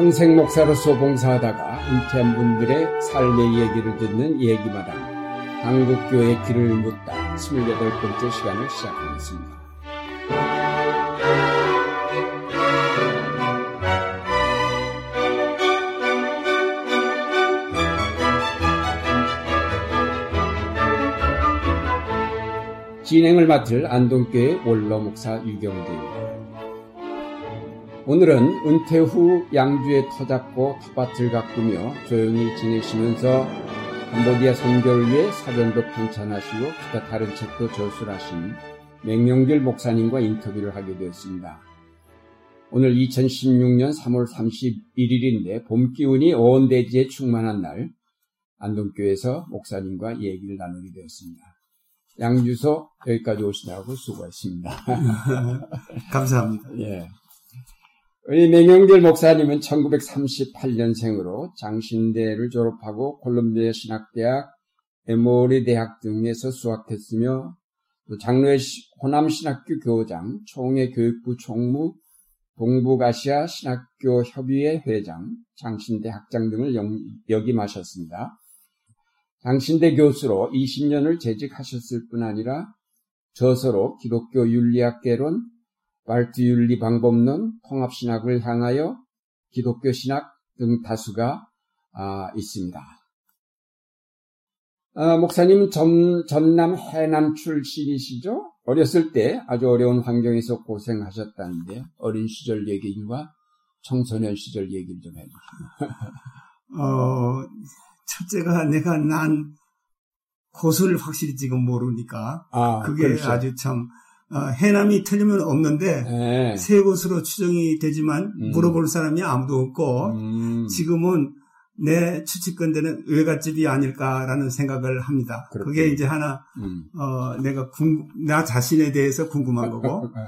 평생 목사로서 봉사하다가 은퇴한 분들의 삶의 얘기를 듣는 얘기마다 한국교회 길을 묻다 28번째 시간을 시작하겠습니다. 진행을 맡을 안동교회 원로 목사 유경대입니다. 오늘은 은퇴 후 양주에 터 잡고 텃밭을 가꾸며 조용히 지내시면서 캄보디아 선교를 위해 사전도 편찬하시고 기타 다른 책도 저술하신 맹영길 목사님과 인터뷰를 하게 되었습니다. 오늘 2016년 3월 31일인데 봄 기운이 온 대지에 충만한 날 안동교회에서 목사님과 얘기를 나누게 되었습니다. 양주소 여기까지 오시느라고 수고했습니다. 감사합니다. 예. 우리 맹영길 목사님은 1938년생으로 장신대를 졸업하고 콜롬비아 신학대학, 에모리 대학 등에서 수학했으며 또 장로의 호남신학교 교장, 총회 교육부 총무, 동북아시아 신학교 협의회 회장, 장신대 학장 등을 역임하셨습니다. 장신대 교수로 20년을 재직하셨을 뿐 아니라 저서로 기독교 윤리학 개론, 말투윤리 방법론, 통합신학을 향하여 기독교 신학 등 다수가 아, 있습니다. 아, 목사님 전, 전남 해남 출신이시죠? 어렸을 때 아주 어려운 환경에서 고생하셨다는데 어린 시절 얘기와 청소년 시절 얘기를 좀 해주시죠. 어, 첫째가 내가 난 곳을 확실히 지금 모르니까 아, 그게 그렇죠. 아주 참 어, 해남이 틀리면 없는데 네. 세 곳으로 추정이 되지만 음. 물어볼 사람이 아무도 없고 음. 지금은 내 추측건대는 외갓집이 아닐까라는 생각을 합니다. 그렇군요. 그게 이제 하나 음. 어, 내가 궁, 나 자신에 대해서 궁금한 거고 네.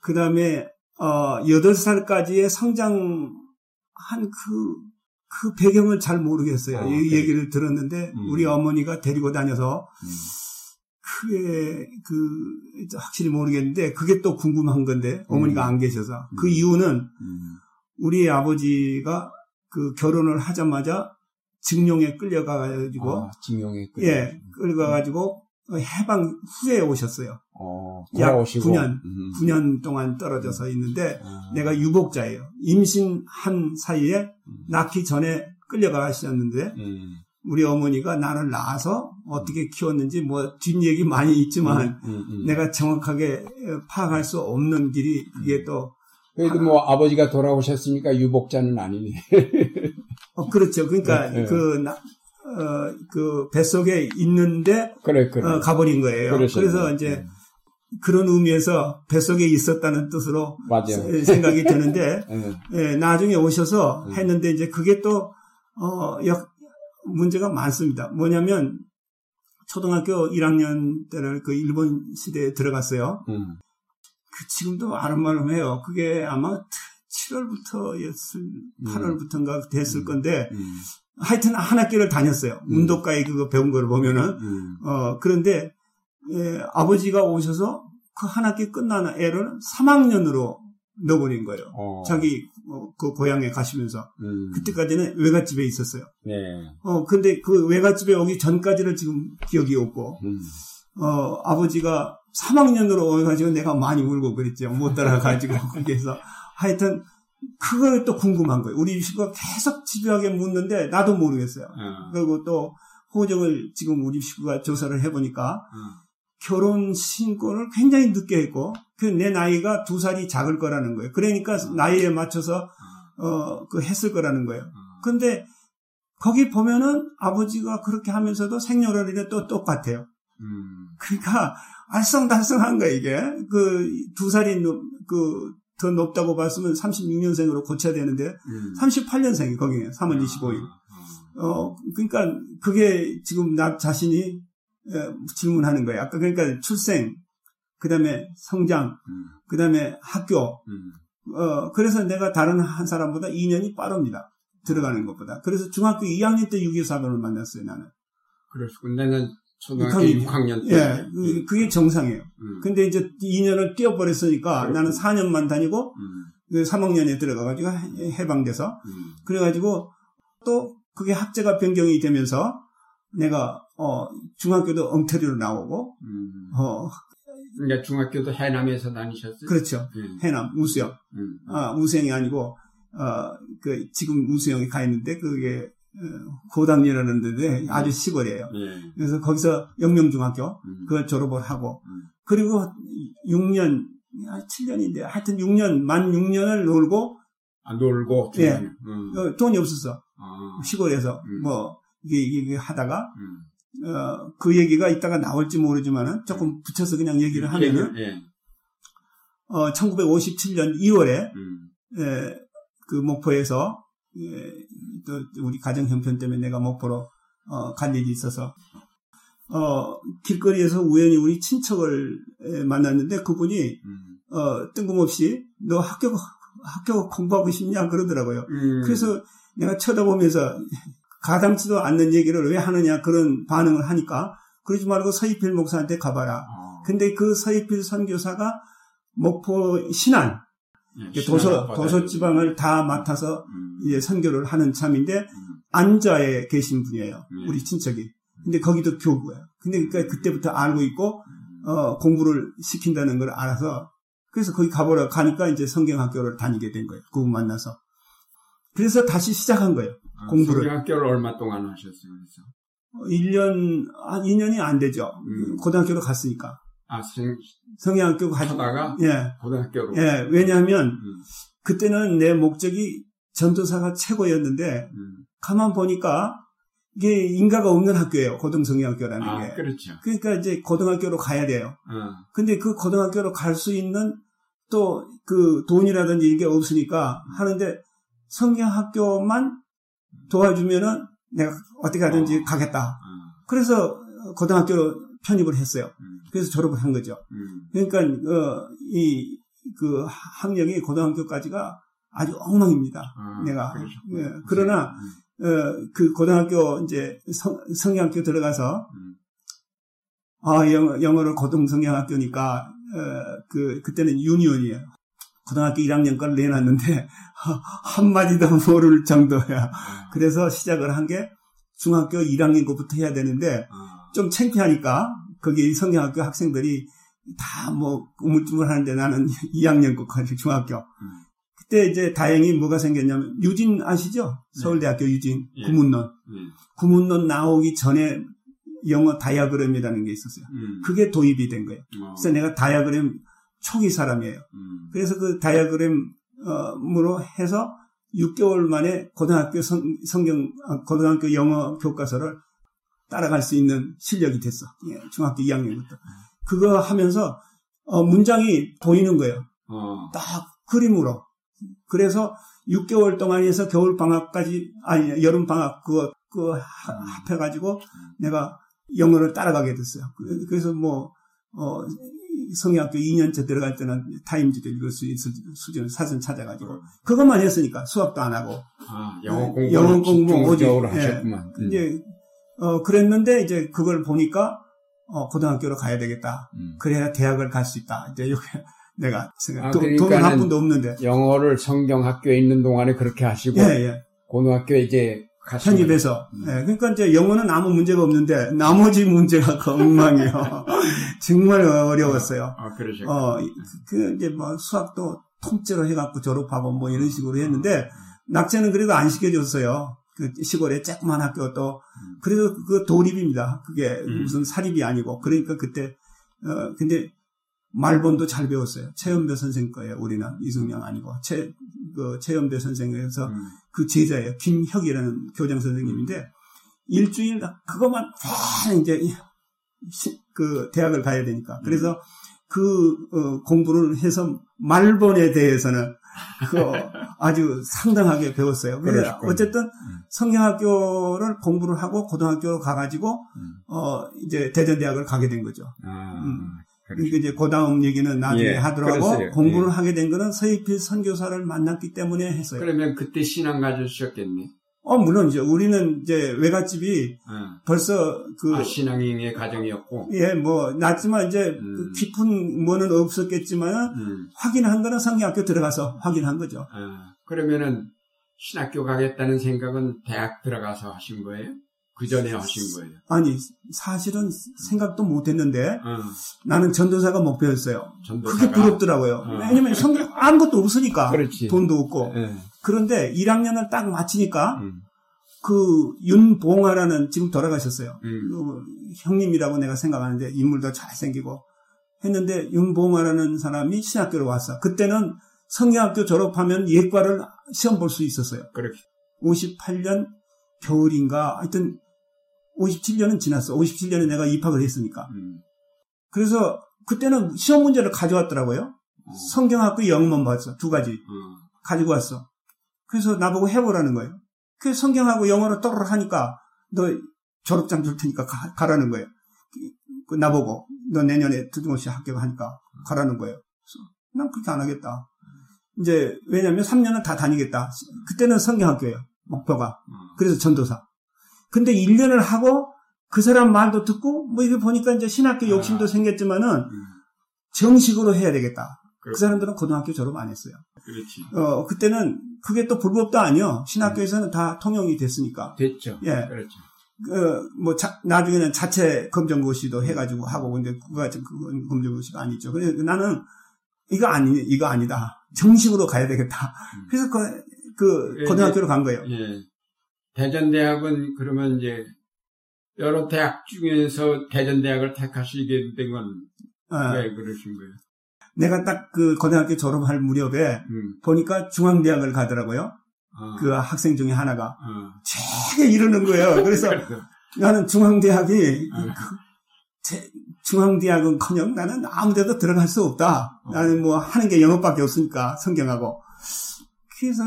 그 다음에 어, 8살까지의 성장한 그, 그 배경을 잘 모르겠어요. 아, 이 얘기를 들었는데 음. 우리 어머니가 데리고 다녀서 음. 크게 그 확실히 모르겠는데 그게 또 궁금한 건데 어머니가 음. 안 계셔서 그 음. 이유는 음. 우리 아버지가 그 결혼을 하자마자 증용에 끌려가가지고 아, 증용에 끌려 예 끌려가가지고 해방 후에 오셨어요. 어, 약 9년 음. 9년 동안 떨어져서 있는데 아. 내가 유복자예요. 임신한 사이에 음. 낳기 전에 끌려가셨는데 음. 우리 어머니가 나를 낳아서 어떻게 키웠는지 뭐 뒷얘기 많이 있지만 음, 음, 음. 내가 정확하게 파악할 수 없는 길이 그게 또 그래도 뭐 아버지가 돌아오셨으니까 유복자는 아니네. 어, 그렇죠. 그러니까 네, 네. 그, 나, 어, 그 뱃속에 있는데 그래, 그래. 어, 가버린 거예요. 그러셨네. 그래서 이제 네. 그런 의미에서 뱃속에 있었다는 뜻으로 맞아요. 생각이 드는데 네. 예, 나중에 오셔서 음. 했는데 이제 그게 또 어, 역, 문제가 많습니다. 뭐냐면 초등학교 1학년 때를 그 일본 시대에 들어갔어요. 음. 그 지금도 아름아름해요. 그게 아마 7월부터였을 8월부터인가 음. 됐을 음. 건데 음. 하여튼 한 학기를 다녔어요. 음. 운동가에 그거 배운 걸 보면은 음. 어 그런데 예, 아버지가 오셔서 그 한 학기 끝나는 애를 3학년으로 넣어버린 거예요. 어. 자기 어, 그 고향에 가시면서 음. 그때까지는 외갓집에 있었어요. 네. 어 근데 그 외갓집에 오기 전까지는 지금 기억이 없고 음. 어 아버지가 3학년으로 오가지고 내가 많이 울고 그랬죠. 못 따라가지고 그래서 하여튼 그걸 또 궁금한 거예요. 우리 식구가 계속 집요하게 묻는데 나도 모르겠어요. 음. 그리고 또 호적을 지금 우리 식구가 조사를 해보니까 음. 결혼 신고를 굉장히 늦게 했고 그 내 나이가 두 살이 작을 거라는 거예요. 그러니까 나이에 맞춰서 어 그 했을 거라는 거예요. 근데 거기 보면은 아버지가 그렇게 하면서도 생년월일이 또 똑같아요. 그러니까 알쏭달쏭한 거예요 이게 그 두 살이 그 더 높다고 봤으면 36년생으로 고쳐야 되는데 음. 38년생이 거기에 3월 25일. 어 그러니까 그게 지금 나 자신이 예, 질문하는 거예요. 아까 그러니까 출생, 그 다음에 성장, 음. 그 다음에 학교. 음. 어, 그래서 내가 다른 한 사람보다 2년이 빠릅니다. 들어가는 것보다. 그래서 중학교 2학년 때 6.24번을 만났어요, 나는. 내는 초등학교 6학년, 6학년 때. 예, 그, 그게 정상이에요. 음. 근데 이제 2년을 뛰어버렸으니까 그렇군. 나는 4년만 다니고, 음. 그 3학년에 들어가가지고 해방돼서 음. 그래가지고 또 그게 학제가 변경이 되면서 내가 어 중학교도 엉터리로 나오고 음. 어 그러니까 중학교도 해남에서 다니셨어요? 그렇죠. 음. 해남 우수영. 음. 아 우수영이 아니고 어 그 지금 우수영에 가 있는데 그게 어, 고당리라는 데인데 아주 시골이에요. 예. 그래서 거기서 영명중학교 음. 그걸 졸업을 하고 음. 그리고 6년 7년인데 하여튼 6년 만 6년을 놀고 아 놀고 예 음. 어, 돈이 없었어 아. 시골에서 음. 뭐 이게, 이게 하다가 음. 어, 그 얘기가 이따가 나올지 모르지만은 조금 붙여서 그냥 얘기를 음. 하면은 예, 예. 어 1957년 2월에 예, 그 목포에서 예, 또 우리 가정 형편 때문에 내가 목포로 어, 간 일이 있어서 어, 길거리에서 우연히 우리 친척을 만났는데 그분이 음. 어, 뜬금없이 너 학교 학교 공부하고 싶냐 그러더라고요. 음. 그래서 내가 쳐다보면서 가담지도 않는 얘기를 왜 하느냐 그런 반응을 하니까 그러지 말고 서희필 목사한테 가봐라. 어. 근데 그 서희필 선교사가 목포 신안 예, 도서 도서 지방을 다 맡아서 음. 이제 선교를 하는 참인데 음. 안자에 계신 분이에요. 음. 우리 친척이. 근데 거기도 교구예요. 근데 그러니까 그때부터 알고 있고 어, 공부를 시킨다는 걸 알아서 그래서 거기 가보러 가니까 이제 성경학교를 다니게 된 거예요. 그분 만나서. 그래서 다시 시작한 거예요. 아, 공부를. 성경학교를 얼마 동안 하셨어요? 그래서? 1년, 한 2년이 안 되죠. 음. 고등학교로 갔으니까. 아, 성, 성경학교 가다가 예. 고등학교로. 예, 왜냐하면 음. 그때는 내 목적이 전도사가 최고였는데 음. 가만 보니까 이게 인가가 없는 학교예요. 고등성경학교라는 아, 게. 그렇죠. 그러니까 이제 고등학교로 가야 돼요. 어. 근데 그 고등학교로 갈 수 있는 또 그 돈이라든지 이게 없으니까 하는데 성경학교만 도와주면은 내가 어떻게 하든지 어. 가겠다. 어. 그래서 고등학교로 편입을 했어요. 음. 그래서 졸업을 한 거죠. 음. 그러니까 어, 이그 학력이 고등학교까지가 아주 엉망입니다. 아, 내가 예, 그러나 음. 어, 그 고등학교 이제 성, 성경학교 들어가서 음. 아 영어, 영어를 고등 성경학교니까 어, 그 그때는 유니온이에요. 고등학교 1학년 걸 내놨는데 한 마디도 모를 정도야. 음. 그래서 시작을 한 게 중학교 1학년 것부터 해야 되는데 아. 좀 창피하니까 거기 성경학교 학생들이 다 뭐 우물쭈물 하는데 나는 2학년 것까지 중학교. 음. 그때 이제 다행히 뭐가 생겼냐면 유진 아시죠? 네. 서울대학교 유진 예. 구문론. 예. 구문론 나오기 전에 영어 다이아그램이라는 게 있었어요. 음. 그게 도입이 된 거예요. 어. 그래서 내가 다이아그램 초기 사람이에요. 음. 그래서 그 다이아그램으로 해서 6개월 만에 고등학교 성, 경 아, 고등학교 영어 교과서를 따라갈 수 있는 실력이 됐어. 예, 중학교 2학년부터. 그거 하면서 어, 문장이 보이는 거예요. 어. 딱 그림으로. 그래서 6개월 동안 해서 겨울 방학까지 아니 여름 방학 그거 그 합해가지고 내가 영어를 따라가게 됐어요. 그, 그래서 뭐 어, 성형학교 2년째 들어갈 때는 타임즈도 읽을 수 있을 수준을 사전 찾아가지고 그것만 했으니까 수학도 안 하고 아, 영어 네, 공부 영어 공부 오직 예. 하셨구만. 네. 이제 어 그랬는데 이제 그걸 보니까 어 고등학교로 가야 되겠다. 음. 그래야 대학을 갈 수 있다. 이제 이렇게 내가 생각. 아, 돈, 돈은 한 푼도 없는데. 영어를 성경 학교에 있는 동안에 그렇게 하시고 예, 예. 고등학교에 이제 편입해서. 음. 예, 그러니까 이제 영어는 아무 문제가 없는데 나머지 문제가 엉망이에요. 정말 어려웠어요. 아, 그러시고. 어, 그 이제 뭐 수학도 통째로 해갖고 졸업하고 뭐 이런 식으로 했는데 낙제는 그래도 안 시켜줬어요. 그 시골에 조그만 학교 또 그래도 그 도립입니다. 그게 음. 무슨 사립이 아니고 그러니까 그때 어 근데 말본도 잘 배웠어요. 최연배 선생 거예요. 우리는 이승영 아니고 최, 그 최연배 선생에서 음. 그 제자예요. 김혁이라는 교장 선생님인데 일주일 그것만 다 이제 그 대학을 가야 되니까 그래서 음. 그 어, 공부를 해서 말본에 대해서는 그 아주 상당하게 배웠어요. 근데 어쨌든 음. 성경학교를 공부를 하고 고등학교로 가가지고 음. 어 이제 대전대학을 가게 된 거죠. 아. 음. 그러니까 이제 그 다음 얘기는 나중에 예, 하더라고 그랬어요. 공부를 예. 하게 된 거는 서희필 선교사를 만났기 때문에 했어요. 그러면 그때 신앙 가지셨겠네. 어, 물론이죠. 우리는 이제 외갓집이 음. 벌써 그. 아, 신앙인의 가정이었고. 예, 뭐, 났지만 이제 음. 그 깊은 뭐는 없었겠지만 음. 확인한 거는 성경학교 들어가서 확인한 거죠. 아, 그러면은 신학교 가겠다는 생각은 대학 들어가서 하신 거예요? 그 전에 하신 거예요? 아니, 사실은 생각도 못 했는데, 어. 나는 전도사가 목표였어요. 전도사가? 그게 부럽더라고요. 어. 왜냐면 성경 아무것도 없으니까. 그렇지. 돈도 없고. 네. 그런데 1학년을 딱 마치니까, 음. 그 윤봉화라는 지금 돌아가셨어요. 음. 그 형님이라고 내가 생각하는데 인물도 잘생기고 했는데 윤봉화라는 사람이 신학교로 왔어. 그때는 성경학교 졸업하면 예과를 시험 볼 수 있었어요. 그렇게. 58년 겨울인가 하여튼 57년은 지났어. 57년에 내가 입학을 했으니까. 음. 그래서 그때는 시험 문제를 가져왔더라고요. 어. 성경학교 영문 봤어. 두 가지. 어. 가지고 왔어. 그래서 나보고 해보라는 거예요. 그 성경하고 영어로 떠르르 하니까 너 졸업장 줄 테니까 가, 라는 거예요. 그 나보고 너 내년에 드등없이 합격하니까 가라는 거예요. 그래서 난 그렇게 안 하겠다. 이제 왜냐하면 3년은 다 다니겠다. 그때는 성경학교예요. 목표가. 그래서 전도사. 근데 1년을 하고 그 사람 말도 듣고 뭐 이거 보니까 이제 신학교 욕심도 아. 생겼지만은 음. 정식으로 해야 되겠다. 그 사람들은 고등학교 졸업 안 했어요. 그렇지. 어, 그때는 그게 또 불법도 아니요. 신학교에서는 음. 다 통용이 됐으니까. 됐죠. 예. 그렇죠. 그, 뭐, 자, 나중에는 자체 검정고시도 해가지고 하고, 근데 그거 그건 검정고시가 아니죠. 근데 나는 이거 아니, 이거 아니다. 정식으로 가야 되겠다. 음. 그래서 그, 그 예, 고등학교로 간 거예요. 예. 대전대학은 그러면 이제 여러 대학 중에서 대전대학을 택하시게 된건 아. 왜 그러신 거예요? 내가 딱 그 고등학교 졸업할 무렵에 음. 보니까 중앙대학을 가더라고요. 어. 그 학생 중에 하나가 어. 되게 이러는 거예요. 그래서 나는 중앙대학이 어. 그, 제, 중앙대학은커녕 나는 아무데도 들어갈 수 없다. 어. 나는 뭐 하는 게 영어밖에 없으니까 성경하고. 그래서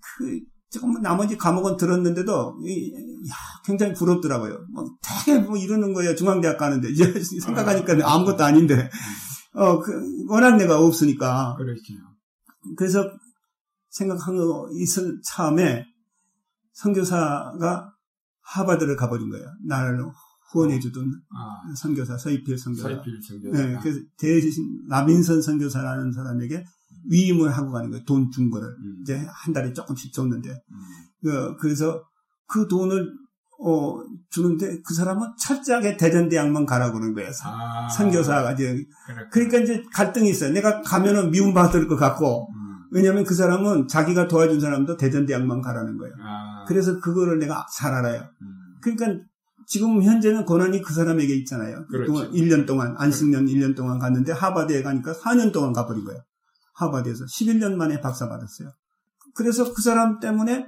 그 조금 나머지 과목은 들었는데도 야, 굉장히 부럽더라고요. 뭐 되게 뭐 이러는 거예요. 중앙대학 가는데 이제 생각하니까 어. 아무것도 아닌데. 음. 어, 그, 워낙 내가 없으니까. 그렇죠. 그래서 생각한 거 있을 참에 선교사가 하바드를 가버린 거예요. 나를 후원해주던 아. 선교사, 서이필 선교사. 서이필 선교사. 네, 그래서 대신 라빈선 선교사라는 사람에게 위임을 하고 가는 거예요. 돈 준 거를. 음. 이제 한 달에 조금씩 줬는데. 음. 그, 그래서 그 돈을 어, 주는데 그 사람은 철저하게 대전대학만 가라고 그러는 거예요. 아, 선교사가 이제. 그렇구나. 그러니까 이제 갈등이 있어요. 내가 가면은 미움받을 것 같고, 음. 왜냐면 그 사람은 자기가 도와준 사람도 대전대학만 가라는 거예요. 아. 그래서 그거를 내가 잘 알아요. 음. 그러니까 지금 현재는 권한이 그 사람에게 있잖아요. 그렇죠. 동안 1년 동안, 안식년 1년 동안 갔는데 하버드에 가니까 4년 동안 가버린 거예요. 하버드에서 11년 만에 박사 받았어요. 그래서 그 사람 때문에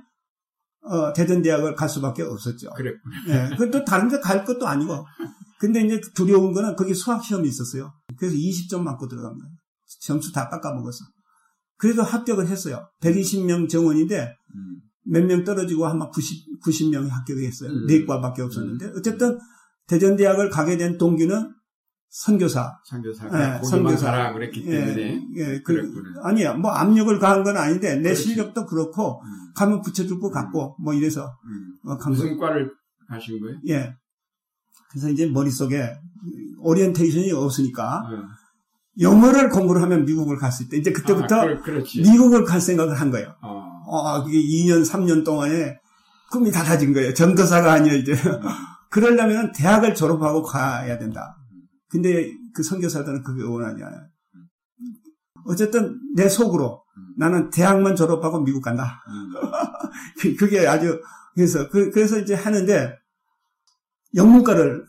어, 대전 대학을 갈 수밖에 없었죠. 그랬군요. 예. 그것도 다른 데 갈 것도 아니고. 근데 이제 두려운 거는 거기 수학 시험이 있었어요. 그래서 20점 맞고 들어간 거예요. 점수 다 깎아먹었어. 그래도 합격을 했어요. 120명 정원인데 음. 몇명 떨어지고 아마 90, 90명이 합격했어요. 음. 내과밖에 없었는데. 어쨌든 대전대학을 가게 된 동기는 선교사. 선교사가 예, 선교사라 그랬기 예, 때문에. 예, 예, 그, 아니야. 뭐 압력을 가한 건 아닌데 내 그렇지. 실력도 그렇고 음. 가면 붙여줄 것 같고 음. 뭐 이래서 음. 어, 무슨 과를 하신 거예요? 예. 그래서 이제 머릿속에 오리엔테이션이 없으니까 음. 영어를 공부를 하면 미국을 갔을 때 이제 그때부터 아, 그, 미국을 갈 생각을 한 거예요. 어. 어, 그게 2년 3년 동안에 꿈이 달라진 거예요. 전도사가 아니에요 이제. 음. 그러려면 대학을 졸업하고 가야 된다. 근데 그 선교사들은 그게 않아요. 어쨌든 내 속으로 나는 대학만 졸업하고 미국 간다. 그게 아주 그래서 그, 래서 이제 하는데 영문과를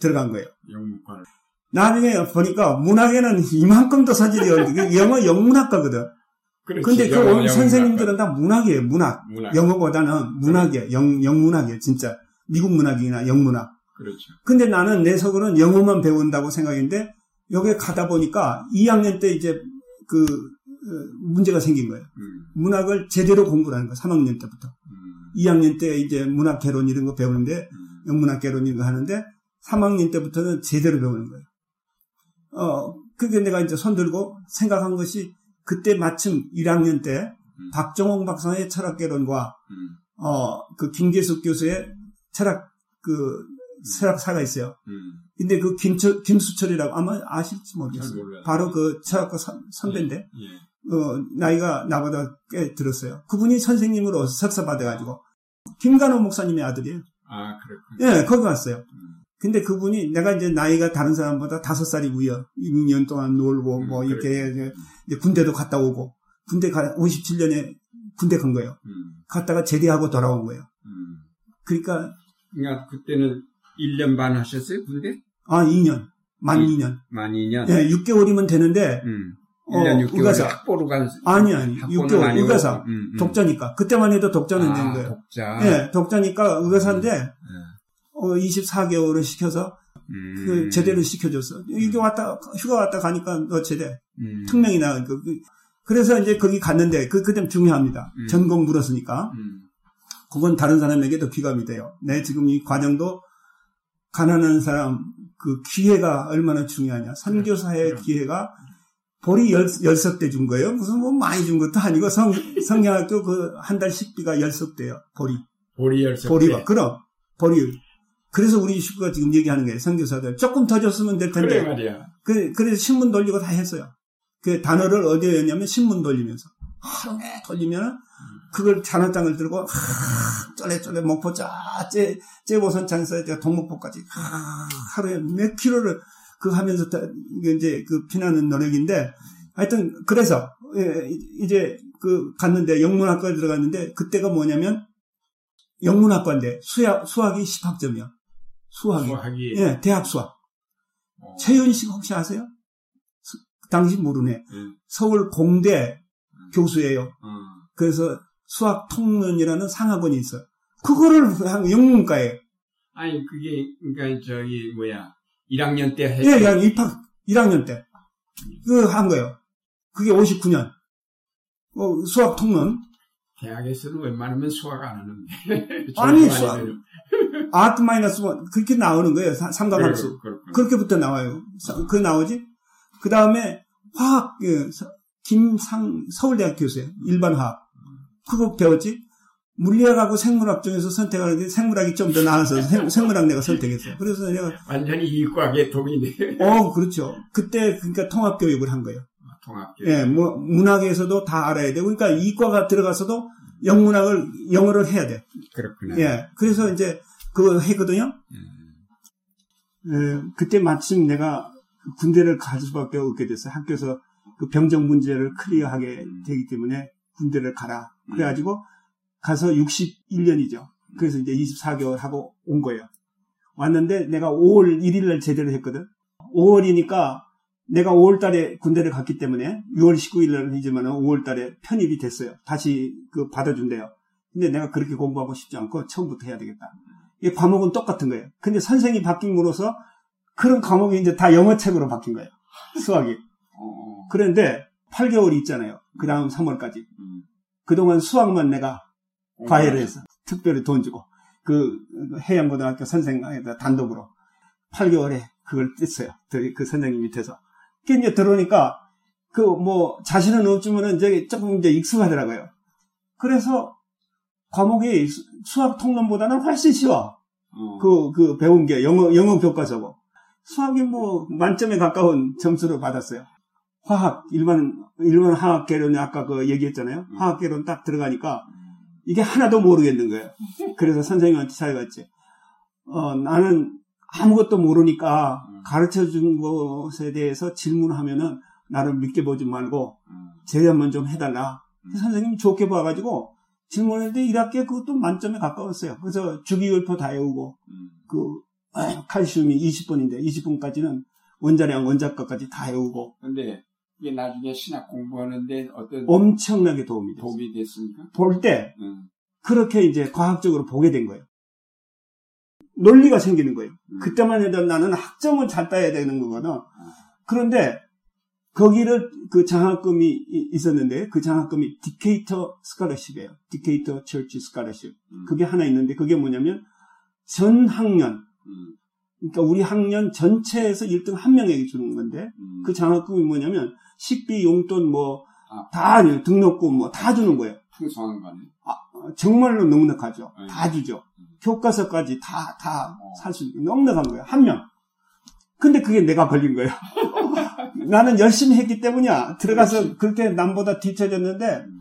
들어간 거예요. 영문과를. 나중에 보니까 문학에는 이만큼도 서질이 없는데 영어 영문학과거든. 그런데 그 선생님들은 다 문학이에요. 문학. 문학. 영어보다는 문학이에요. 영, 영문학이에요. 진짜 미국 문학이나 영문학. 그렇죠. 근데 나는 내 속으로는 영어만 배운다고 생각했는데 여기 가다 보니까 2학년 때 이제 그 어, 문제가 생긴 거예요. 음. 문학을 제대로 공부를 하는 거예요. 3학년 때부터. 음. 2학년 때 이제 문학 개론 이런 거 배우는데 음. 영문학 개론 이런 거 하는데 3학년 때부터는 제대로 배우는 거예요. 어, 그게 내가 이제 손 들고 생각한 것이 그때 마침 1학년 때 음. 박정홍 박사의 철학 개론과 음. 어, 그 김계숙 교수의 철학, 그, 철학사가 있어요. 음. 근데 그 김철, 김수철이라고 아마 아실지 모르겠어요. 바로 그 철학과 선, 선배인데, 예, 예. 어, 나이가 나보다 꽤 들었어요. 그분이 선생님으로 석사 받아가지고, 김간호 목사님의 아들이에요. 아, 그렇군요. 예, 거기 왔어요. 음. 근데 그분이 내가 이제 나이가 다른 사람보다 다섯 살이 위여 6년 동안 놀고 음, 뭐 이렇게 그렇죠. 이제 군대도 갔다 오고 군대 가 57년에 군대 간 거예요. 음. 갔다가 제대하고 돌아온 거예요. 음. 그러니까 그러니까 그때는 1년 반 하셨어요 군대? 아 2년 만 이, 2년 만 2년. 예, 6개월이면 되는데 음. 1년 어, 6개월 의가사. 학보로 간 아니 아니 6개월 의가사 음, 음. 독자니까 그때만 해도 독자는 아, 된 거예요. 독자. 예, 독자니까 의가사인데 음, 음. 어, 24개월을 시켜서 음. 그 제대를 시켜줬어. 이게 왔다 휴가 왔다 가니까 너 제대 음. 특명이 나. 그, 그, 그래서 이제 거기 갔는데 그 그때 중요합니다. 전공 물었으니까 그건 다른 사람에게도 귀감이 돼요. 내 지금 이 과정도 가난한 사람 그 기회가 얼마나 중요하냐. 선교사의 기회가 볼이 열, 열석 대 준 거예요. 무슨 뭐 많이 준 것도 아니고 성, 성경학교 그 한 달 식비가 열석 대요. 볼이. 볼이 열석대. 볼이가. 그럼. 볼이. 그래서 우리 식구가 지금 얘기하는 거예요. 선교사들. 조금 더 줬으면 될 텐데. 그래 말이야. 그, 그래서 신문 돌리고 다 했어요. 그 단어를 어디에 했냐면 신문 돌리면서. 하루 에 돌리면 그걸 잔화장을 들고 하, 쫄래쫄래 목포 짜, 째, 째보선창에서 동목포까지 하루에 몇 킬로를 그 하면서 이제 그 피나는 노력인데 하여튼 그래서 예, 이제 그 갔는데 영문학과에 들어갔는데 그때가 뭐냐면 영문학과인데 수학 수학이 10학점이야. 수학이. 수학이. 예, 대학 수학. 어. 최윤식 혹시 아세요? 당시 모르네. 음. 서울 공대 음. 교수예요. 음. 그래서 수학 통론이라는 상학원이 있어요. 그거를 영문과에. 아니 그게 그러니까 저기 뭐야 1학년 때 했죠. 예, 입학 1학년 때. 그 한 거예요. 그게 59년. 어, 수학 통론. 대학에서는 웬만하면 수학 안 하는데. 아니, 수학. 아트 마이너스 원. 그렇게 나오는 거예요. 삼각함수. 그렇게부터 나와요. 그 나오지? 그 다음에 화학, 그 김상, 서울대학 교수예요. 일반 화학. 그거 배웠지? 물리학하고 생물학 중에서 선택하는데 생물학이 좀 더 나아서 생, 물학 내가 선택했어요. 그래서 내가 완전히 이과학의 동이네. 어, 그렇죠. 그때 그러니까 통합 교육을 한 거예요. 아, 통합 교육. 예, 뭐 문학에서도 다 알아야 돼. 그러니까 이과가 들어가서도 영문학을 영어를 해야 돼. 그렇구나. 예, 그래서 이제 그거 했거든요. 음. 예, 그때 마침 내가 군대를 갈 수밖에 없게 됐어요. 학교에서 그 병정 문제를 클리어하게 음. 되기 때문에 군대를 가라. 그래가지고 가서 61년이죠. 그래서 이제 24개월 하고 온 거예요. 왔는데 내가 5월 1일 날 제대를 했거든. 5월이니까 내가 5월 달에 군대를 갔기 때문에 6월 19일 날 이지만 5월 달에 편입이 됐어요. 다시 그 받아준대요. 근데 내가 그렇게 공부하고 싶지 않고 처음부터 해야 되겠다. 이 과목은 똑같은 거예요. 근데 선생이 바뀐으로써 그런 과목이 이제 다 영어책으로 바뀐 거예요. 수학이. 어. 그런데 8개월이 있잖아요. 그 다음 3월까지. 음. 그동안 수학만 내가 과외를 해서 특별히 돈 주고 그 해양고등학교 선생님에다 단독으로 8개월에 그걸 뗐어요. 그 선생님 밑에서. 그 이제 들어오니까 그 뭐 자신은 없지만은 이제 조금 이제 익숙하더라고요. 그래서 과목이 수학 통론보다는 훨씬 쉬워. 어. 그, 그 배운 게 영어, 영어 교과서고. 수학이 뭐 만점에 가까운 점수를 받았어요. 화학, 일반, 일반 화학계론 아까 그 얘기했잖아요. 음. 화학계론 딱 들어가니까 이게 하나도 모르겠는 거예요. 그래서 선생님한테 찾아갔지. 어, 나는 아무것도 모르니까 음. 가르쳐 준 것에 대해서 질문하면은 나를 믿게 보지 말고 음. 제안만 좀 해달라. 선생님이 좋게 봐가지고 질문했는데 1학기에 그것도 만점에 가까웠어요. 그래서 주기율표 다 외우고 그 칼슘이 20분인데 20분까지는 원자량 원자값까지 다 외우고. 근데 이게 나중에 신학 공부하는데 어떤 엄청나게 도움이 됐어요. 도움이 됐습니까? 볼때 음. 그렇게 이제 과학적으로 보게 된 거예요. 논리가 생기는 거예요. 음. 그때만 해도 나는 학점을 잘 따야 되는 거거든. 음. 그런데 거기를 그 장학금이 있었는데 그 장학금이 Decatur scholarship이에요. Decatur Church scholarship. 그게 하나 있는데 그게 뭐냐면 전 학년 음. 그러니까 우리 학년 전체에서 1등 한 명에게 주는 건데 그 장학금이 뭐냐면 식비, 용돈 뭐, 아. 다 등록금 뭐 다 주는 거예요. 풍성한 거네. 아, 정말로 넉넉하죠. 네. 다 주죠. 음. 교과서까지 다, 다 살수 어. 있는 넉넉한 거예요. 한 명. 근데 그게 내가 걸린 거예요. 나는 열심히 했기 때문이야. 들어가서 그렇지. 그렇게 남보다 뒤쳐졌는데, 음.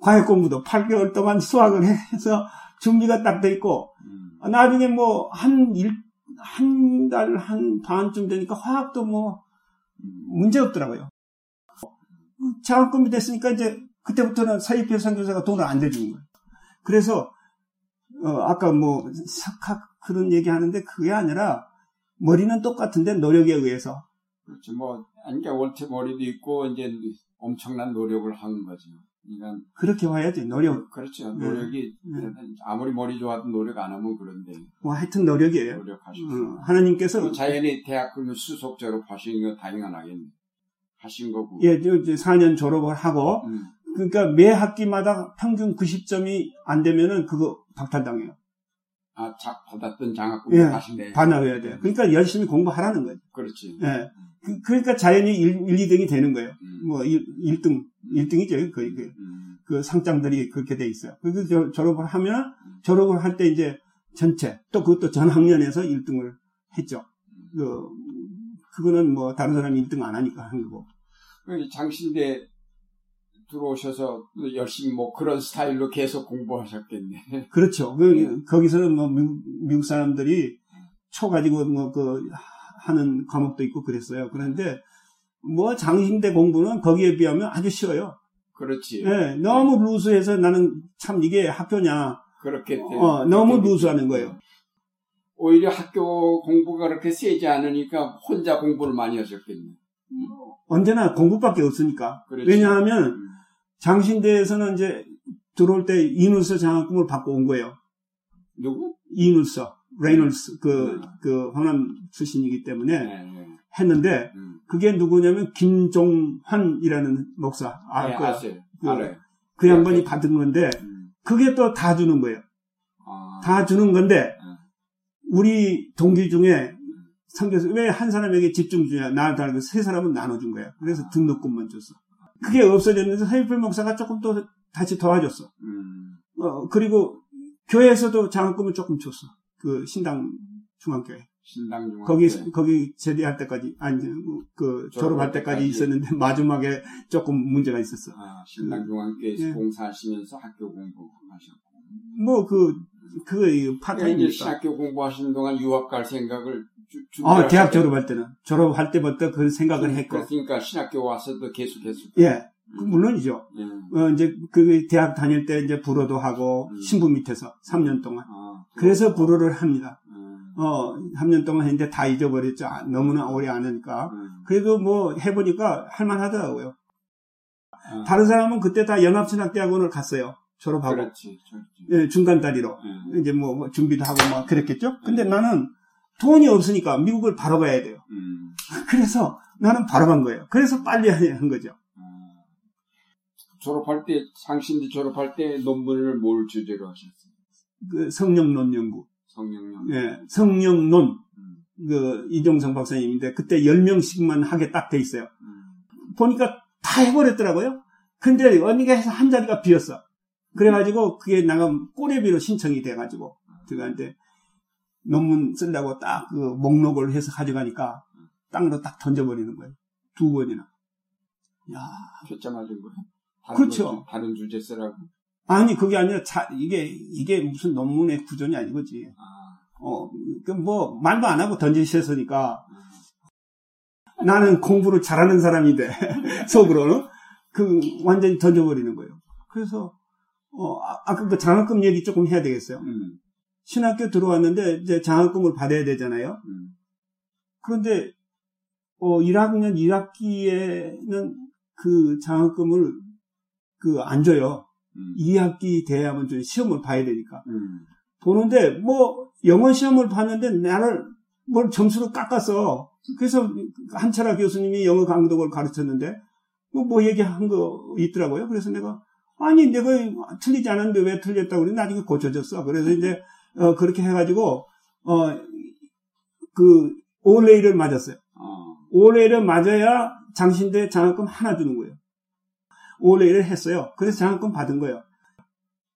과외 공부도 8개월 동안 수학을 해서 준비가 딱 돼 있고, 음. 나중에 뭐, 한 일, 한 달, 한 반쯤 되니까 화학도 뭐, 문제 없더라고요. 장학금이 됐으니까 이제 그때부터는 사이표 선교사가 돈을 안 대주는 거예요. 그래서 어, 아까 뭐 석학 그런 얘기 하는데 그게 아니라 머리는 똑같은데 노력에 의해서. 그렇죠. 뭐 그러니까 원체 머리도 있고 이제 엄청난 노력을 하는 거죠. 그러니까 그렇게 와야지 노력. 그렇죠. 네. 노력이 네. 아무리 머리 좋아도 노력 안 하면 그런데. 뭐 하여튼 노력이에요. 노력하시죠. 어, 하나님께서 자연히 대학 그러면 수속 졸업하시는 건 당연하겠네. 하신 거고. 예, 이제 4년 졸업을 하고 음. 그러니까 매 학기마다 평균 90점이 안 되면은 그거 박탈당해요. 아, 자, 받았던 장학금 예, 다시 내. 반납해야 돼요. 그러니까 열심히 공부하라는 거예요. 그렇지. 예. 그, 러니까 자연히 1, 1, 2등이 되는 거예요. 음. 뭐 1, 1등, 1등이죠. 거의 그, 음. 그 상장들이 그렇게 돼 있어요. 그래서 졸업을 하면 음. 졸업을 할 때 이제 전체 또 그것도 전 학년에서 1등을 했죠. 음. 그 그거는 뭐 다른 사람이 1등 안 하니까 한 거고. 그 장신대 들어오셔서 열심히 뭐 그런 스타일로 계속 공부하셨겠네. 그렇죠. 그, 네. 거기서는 뭐 미국, 미국 사람들이 초 가지고 뭐 그 하는 과목도 있고 그랬어요. 그런데 뭐 장신대 공부는 거기에 비하면 아주 쉬워요. 그렇지. 네, 너무 네. 루스해서 나는 참 이게 학교냐. 그렇게 어, 너무 루스하는 거예요. 오히려 학교 공부가 그렇게 세지 않으니까 혼자 공부를 많이 하셨겠네. 언제나 공부밖에 없으니까. 그렇지. 왜냐하면 음. 장신대에서는 이제 들어올 때 이눌서 장학금을 받고 온 거예요. 누구? 이눌서, 레이놀스, 그, 음. 그, 호남 출신이기 때문에 네, 네. 했는데, 음. 그게 누구냐면 김종환이라는 목사. 아, 네, 그, 아세요. 그, 알아요. 그 양반이 받은 건데, 음. 그게 또 다 주는 거예요. 아. 다 주는 건데, 음. 우리 동기 중에 성교사 왜한 사람에게 집중 주냐? 나 다르고 세 사람은 나눠준 거야. 그래서 등록금만 줬어. 그게 없어졌는데 서일풀 목사가 조금 또 다시 도와줬어. 음. 어, 그리고 교회에서도 장학금을 조금 줬어. 그 신당 중앙교회. 신당 중앙 거기 거기 제대할 때까지 아니 그 졸업할 때까지 있었는데 마지막에 조금 문제가 있었어. 아, 신당 중앙교회에서 예. 봉사하시면서 학교 공부하셨고. 뭐그 그 파타임이니까. 학교 공부하시는 동안 유학 갈 생각을 아, 대학 졸업할 때는. 졸업할 때부터 그 생각을 했고. 그러니까 신학교 와서도 계속 했을 예. 음. 물론이죠. 음. 어, 이제 그 대학 다닐 때 이제 불어도 하고 음. 신부 밑에서 3년 동안. 아, 그래서 불어를 합니다. 음. 어, 3년 동안 했는데 다 잊어버렸죠. 아, 너무나 오래 안 하니까. 음. 그래도 뭐 해보니까 할만하더라고요. 아. 다른 사람은 그때 다 연합신학대학원을 갔어요. 졸업하고. 그렇지, 예, 중간 다리로. 음. 이제 뭐, 뭐 준비도 하고 막 그랬겠죠. 근데 나는 돈이 없으니까 미국을 바로 가야 돼요. 음. 그래서 나는 바로 간 거예요. 그래서 빨리 한 거죠. 음. 졸업할 때, 상신대 졸업할 때 논문을 뭘 주제로 하셨어요? 그 성령론 연구. 성령론. 예, 성령론. 음. 그 이종성 박사님인데 그때 10명씩만 하게 딱 돼 있어요. 음. 보니까 다 해버렸더라고요. 근데 언니가 해서 한 자리가 비었어. 그래가지고 그게 나가 꼬레비로 신청이 돼가지고 들어가는데 논문 쓴다고 딱 그 목록을 해서 가져가니까 땅으로 딱 던져버리는 거예요. 두 번이나. 야. 표자 맞은 거예요? 그렇죠. 다른 주제 쓰라고. 아니, 그게 아니라 자, 이게, 이게 무슨 논문의 구조냐 아니거지. 아. 어, 그 뭐, 말도 안 하고 던지셨으니까. 음. 나는 공부를 잘하는 사람인데, 속으로는. 그, 완전히 던져버리는 거예요. 그래서, 어, 아, 아까 그 장학금 얘기 조금 해야 되겠어요. 음. 신학교 들어왔는데 이제 장학금을 받아야 되잖아요. 음. 그런데 어 1학년 1학기에는 그 장학금을 그 안 줘요. 음. 2학기 돼야만 좀 시험을 봐야 되니까. 음. 보는데 뭐 영어 시험을 봤는데 나를 뭘 점수를 깎았어. 그래서 한철아 교수님이 영어 강독을 가르쳤는데 뭐, 뭐 얘기한 거 있더라고요. 그래서 내가 아니 내가 틀리지 않았는데 왜 틀렸다고 그래 나중에 고쳐졌어. 그래서 이제 어, 그렇게 해가지고, 어, 그, 올레이를 맞았어요. 어. 올레이를 맞아야 장신대 장학금 하나 주는 거예요. 올레이를 했어요. 그래서 장학금 받은 거예요.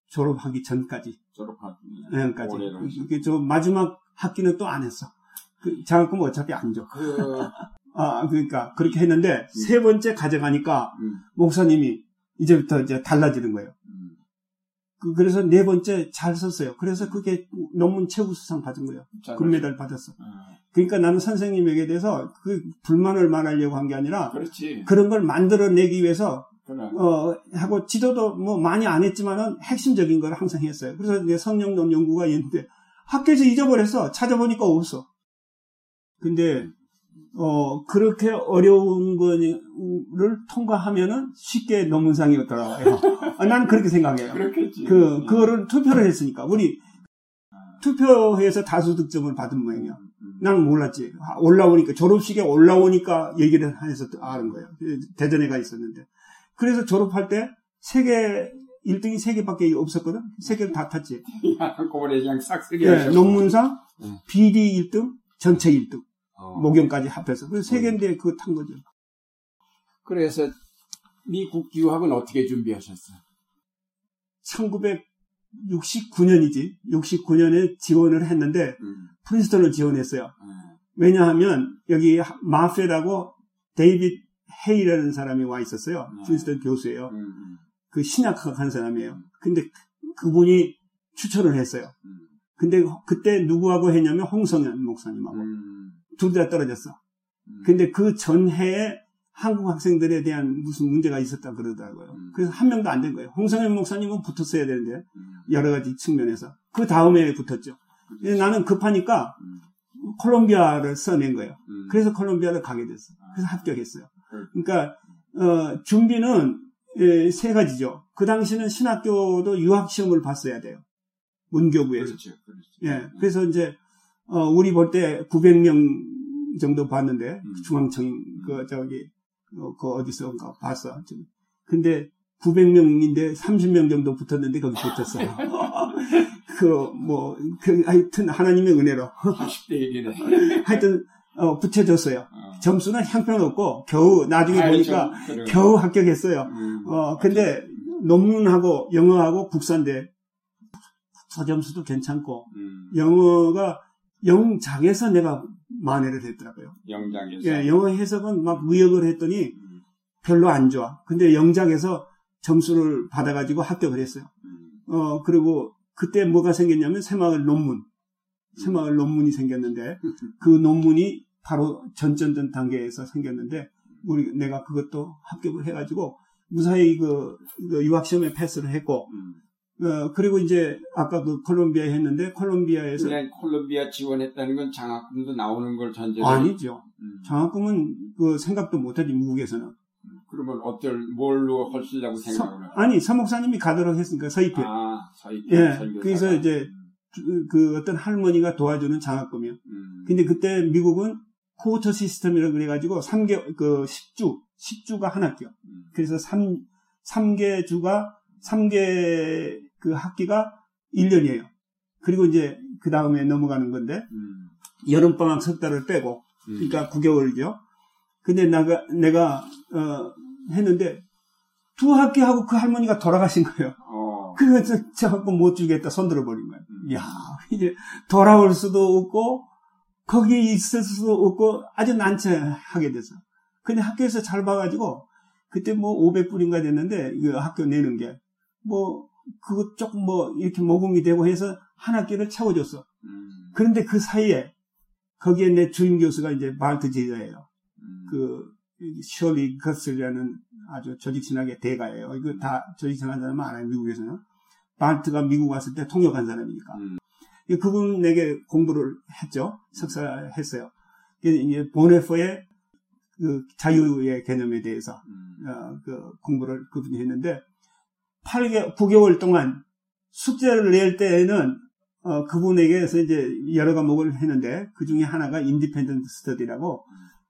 졸업하기 전까지. 졸업하기 전까지. 이게 저 마지막 학기는 또 안 했어. 그 장학금 어차피 안 줘. 그... 아, 그러니까 그렇게 했는데 음. 세 번째 가져가니까 음. 목사님이 이제부터 이제 달라지는 거예요. 음. 그, 그래서 네 번째 잘 썼어요. 그래서 그게 논문 최우수상 받은 거예요. 금메달 받았어. 음. 그러니까 나는 선생님에게 대해서 그 불만을 말하려고 한 게 아니라 그렇지. 그런 걸 만들어내기 위해서 그래. 어 하고 지도도 뭐 많이 안 했지만은 핵심적인 걸 항상 했어요. 그래서 이제 성령론 연구가 있는데 학교에서 잊어버렸어. 찾아보니까 없어. 근데 어 그렇게 어려운 거를 통과하면은 쉽게 논문상이 더라고요 아, 나는 그렇게 생각해요. 그렇겠지. 그 그거를 투표를 했으니까 우리 투표해서 다수 득점을 받은 모양이야. 나는 몰랐지. 올라오니까 졸업식에 올라오니까 얘기를 해서 아는 거예요. 대전에 가 있었는데. 그래서 졸업할 때 세계 1등이 3개밖에 없었거든? 3개를 다 탔지. 한꺼번에 그냥 싹 쓰게 네, 논문상 네. BD 1등, 전체 1등. 어. 목욕까지 합해서. 그래서 3개인데 그거 탄 거죠. 그래서 미국 유학은 어떻게 준비하셨어요? 1969년이지. 69년에 지원을 했는데 음. 프린스턴을 지원했어요. 음. 왜냐하면 여기 마페라고 데이빗 헤이라는 사람이 와 있었어요. 음. 프린스턴 교수예요. 음, 음. 그 신약학 한 사람이에요. 근데 그분이 추천을 했어요. 음. 근데 그때 누구하고 했냐면 홍성현 목사님하고 둘 다 떨어졌어. 근데 그 전해에 한국 학생들에 대한 무슨 문제가 있었다 그러더라고요. 그래서 한 명도 안 된 거예요. 홍성현 목사님은 붙었어야 되는데 여러 가지 측면에서 그 다음에 붙었죠. 나는 급하니까 콜롬비아를 써낸 거예요. 그래서 콜롬비아를 가게 됐어요. 그래서 합격했어요. 그러니까 어, 준비는 예, 세 가지죠. 그 당시는 신학교도 유학 시험을 봤어야 돼요. 문교부에서. 그렇죠, 그렇죠. 예, 그래서 이제 어, 우리 볼 때 900명 정도 봤는데 음. 중앙청 그 저기 어, 그 어디서인가 봤어. 근데 900명인데 30명 정도 붙었는데 거기 붙었어요. 그, 뭐, 그, 하여튼 하나님의 은혜로. 10대 1이네. 하여튼 어, 붙여줬어요. 어. 점수는 형편없고 겨우 나중에 아, 보니까 그렇죠. 겨우 합격했어요. 음. 어 근데 논문하고 영어하고 국산대 저점수도 괜찮고 음. 영어가 영작에서 내가 만회를 했더라고요. 영작에서. 예, 영어 해석은 막 의역을 했더니 음. 별로 안 좋아. 근데 영작에서 점수를 받아가지고 합격을 했어요. 음. 어 그리고 그때 뭐가 생겼냐면 새마을 논문. 새마을 논문이 생겼는데 그 논문이 바로 전전전 단계에서 생겼는데 우리 내가 그것도 합격을 해가지고 무사히 그, 그 유학 시험에 패스를 했고 음. 어, 그리고 이제 아까 그 콜롬비아 했는데 콜롬비아에서 그냥 콜롬비아 지원했다는 건 장학금도 나오는 걸 전제로 아니죠. 음. 장학금은 그 생각도 못하지 미국에서는. 음. 그러면 어떨 뭘로 헐시려고 생각을? 아니 서 목사님이 가도록 했으니까 서입회. 아 서입회. 예. 그래서 이제 그 어떤 할머니가 도와주는 장학금이요. 음. 근데 그때 미국은 코어터 시스템이라고 그래가지고 3개, 그 10주, 10주가 한 학교. 음. 그래서 3, 3개 주가, 3개 그 학기가 1년이에요. 그리고 이제 그 다음에 넘어가는 건데, 음. 여름방학 석 달을 빼고, 음. 그러니까 9개월이죠. 근데 내가, 내가, 어, 했는데, 두 학기 하고 그 할머니가 돌아가신 거예요. 어. 그래서 제가 못 주겠다 손들어 버린 거예요. 음. 야 이제 돌아올 수도 없고 거기에 있을 수도 없고 아주 난처하게 돼서. 근데 학교에서 잘 봐가지고 그때 뭐 500불인가 됐는데 그 학교 내는 게 뭐 그거 조금 뭐 이렇게 모금이 되고 해서 한 학기를 채워줬어. 음. 그런데 그 사이에 거기에 내 주임 교수가 이제 말트 제자예요. 음. 그 셜리 거슬이라는 아주 조직신학의 대가예요. 이거 다 조직신학 사람은 알아요 미국에서는. 말트가 미국 왔을 때 통역한 사람이니까. 음. 그분에게 공부를 했죠. 석사 했어요. 이제 본회퍼의 그 자유의 개념에 대해서 음. 어, 그 공부를 그분이 했는데 8개 9개월 동안 숙제를 낼 때에는 어, 그분에게서 이제 여러 과목을 했는데 그 중에 하나가 independent study라고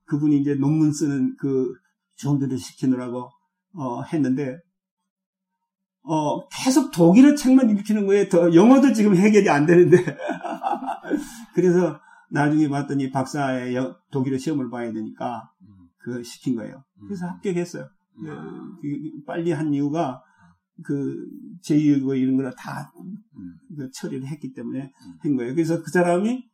그분이 이제 논문 쓰는 그 준비를 시키느라고 어, 했는데 어, 계속 독일어 책만 읽히는 거에 더 영어도 지금 해결이 안 되는데. 그래서 나중에 봤더니 박사의 독일어 시험을 봐야 되니까 그 시킨 거예요. 그래서 음. 합격했어요. 그, 그 빨리 한 이유가 그 제의고 이런 거를 다 음. 처리를 했기 때문에 음. 한 거예요. 그래서 그 사람이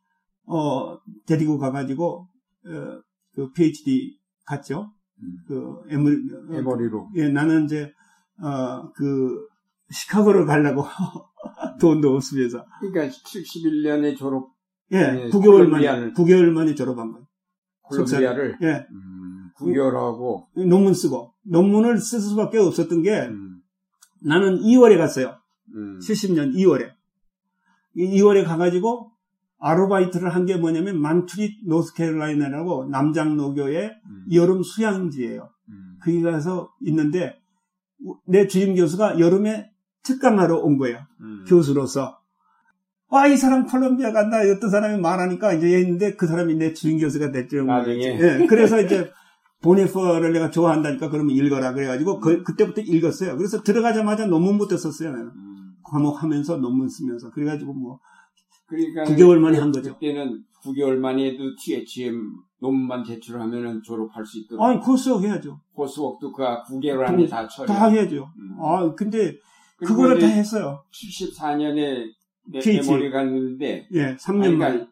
어 데리고 가가지고 어, 그 PhD 갔죠. 음. 그 에머리, 에머리로. 예, 나는 이제 어 그 시카고를 가려고 돈도 없으면서. 그러니까 71년에 졸업. 예, 9개월 만에 9개월 만에 졸업한 거예요. 콜롬비아를. 예. 음, 9개월하고 논문 쓰고 논문을 쓸 수밖에 없었던 게 음. 나는 2월에 갔어요. 음. 70년 2월에. 2월에 가가지고 아르바이트를 한 게 뭐냐면 만투리 노스캐롤라이나라고 남장노교의 음. 여름 수양지예요. 음. 거기 가서 있는데 내 주임 교수가 여름에 특강하러 온 거예요. 음. 교수로서. 와, 이 사람 콜롬비아 간다. 어떤 사람이 말하니까 이제 했는데 그 사람이 내 주임 교수가 됐죠. 나중에. 예, 그래서 이제 보네퍼를 내가 좋아한다니까 그러면 읽어라 그래가지고 그, 그때부터 읽었어요. 그래서 들어가자마자 논문부터 썼어요. 나는. 음. 과목하면서 논문 쓰면서 그래가지고 뭐 그러니까 9개월 만에 한 거죠. 그때는 9개월 만에도 THM 논문만 제출하면은 졸업할 수 있도록. 아니 코스웍 해야죠. 코스웍도 그 9개월 안에 다 처리. 다 해야죠. 음. 아 근데 그거를 다 했어요. 74년에 에모리 갔는데. 예, 3년 만에.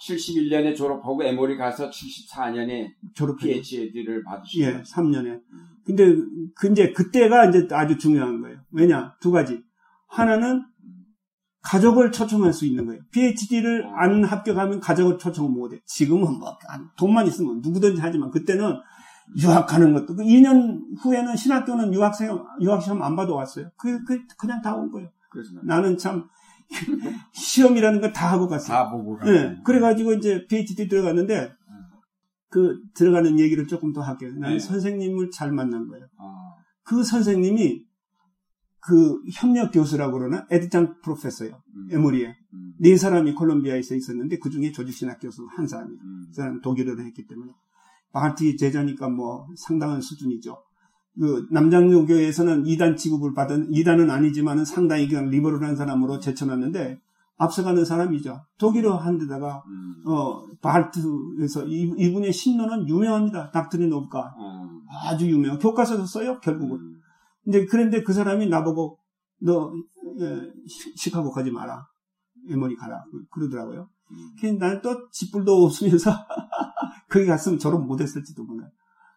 71년에 졸업하고 에모리 가서 74년에 졸업 PhD를 받으시고 예, 3년에. 근데 근데 그때가 이제 아주 중요한 거예요. 왜냐? 두 가지. 하나는 가족을 초청할 수 있는 거예요. PhD를 안 합격하면 가족을 초청 못 해. 지금은 뭐 돈만 있으면 누구든지 하지만 그때는 유학하는 것도 그 2년 후에는 신학교는 유학생 유학 시험 안 봐도 왔어요. 그, 그 그냥 다 온 거예요. 나는 참 시험이라는 걸 다 하고 갔어요. 다 보고 가. 네. 그래가지고 이제 PhD 들어갔는데 그 들어가는 얘기를 조금 더 할게요. 나는 네. 선생님을 잘 만난 거예요. 아. 그 선생님이 그 협력 교수라고 그러나 에드장 프로페서요. 음. 에모리에. 음. 네 사람이 콜롬비아에서 있었는데 그 중에 조직신학 교수 한 사람이. 음. 그 사람 독일어를 했기 때문에. 바하티 제자니까 뭐 상당한 수준이죠. 그 남장교교에서는 2단 취급을 받은 2단은 아니지만은 상당히 그냥 리버럴한 사람으로 제쳐놨는데 앞서가는 사람이죠. 독일어 한 데다가 음. 어 바르트에서 이, 이분의 신론은 유명합니다. 닥트린 오브가 음. 아주 유명. 교과서도 써요. 결국은. 음. 근데 그런데 그 사람이 나보고 너 예, 시카고 가지 마라. 에머리 가라. 그러더라고요. 음. 나는 또 짓불도 없으면서 거기 갔으면 졸업 못했을지도 몰라요.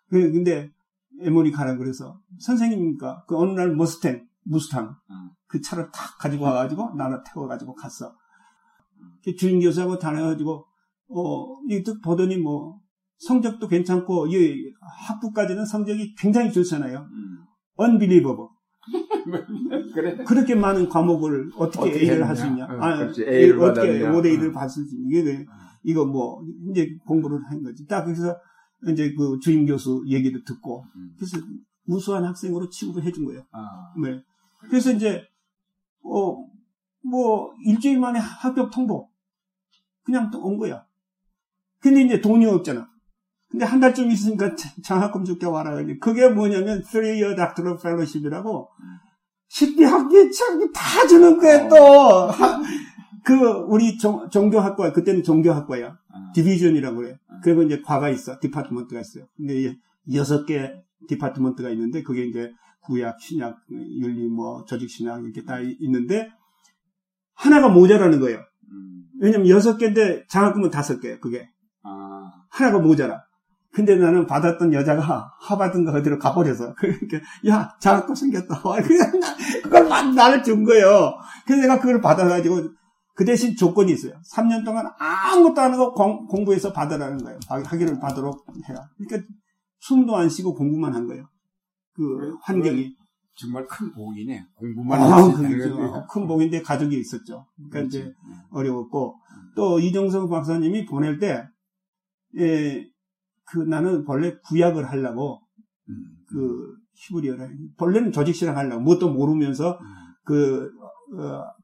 그, 근데 에머리 가라 그래서 선생님이니까 그 어느 날 머스탱 무스탕 음. 그 차를 탁 가지고 와가지고 나를 태워가지고 갔어. 그 주임 교수하고 다녀가지고 어 이거 보더니 뭐 성적도 괜찮고 이 학부까지는 성적이 굉장히 좋잖아요. 음. unbelievable. 그래. 그렇게 많은 과목을 어떻게, 어떻게 A를 할 수 있냐? 응, 아, A를 어떻게 5대 1을 받을지 이게 왜 이거 뭐 이제 공부를 한 거지. 딱 그래서 이제 그 주임 교수 얘기를 듣고 음. 그래서 무수한 학생으로 취급을 해준 거예요. 아. 네. 그래서 이제 어 뭐 일주일 만에 합격 통보 그냥 또 온 거야. 근데 이제 돈이 없잖아. 근데 한 달쯤 있으니까 장학금 줄게 와라. 그게 뭐냐면 Three Year Doctoral Fellowship이라고 10대 학기 참다 주는 거야 또. 어. 그 우리 종, 종교학과 그때는 종교학과야. 어. 디비전이라고 그래. 어. 그리고 이제 과가 있어. 디파트먼트가 있어요. 근데 여섯 개 디파트먼트가 있는데 그게 이제 구약, 신약, 윤리, 뭐 조직 신학 이렇게 다 있는데 하나가 모자라는 거예요. 음. 왜냐면 여섯 개인데 장학금은 다섯 개예요. 그게. 아. 하나가 모자라. 근데 나는 받았던 여자가 하바든가 어디로 가버려서 그러니까 야 장학금 생겼다 그냥 그걸 나를 준 거예요. 그래서 내가 그걸 받아가지고 그 대신 조건이 있어요. 3년 동안 아무것도 안 하고 공, 부해서 받으라는 거예요. 학위를 받도록 해라. 그러니까 숨도 안 쉬고 공부만 한 거예요. 그 환경이. 정말 큰 복이네. 공부만 아, 그렇죠. 큰 복인데 가족이 있었죠. 그러니까 그렇지. 이제 어려웠고 또 이정성 박사님이 보낼 때 예, 그 나는 원래 구약을 하려고 음. 그 히브리어를 본래는 조직실학 하려고 뭣도 모르면서 음. 그, 어,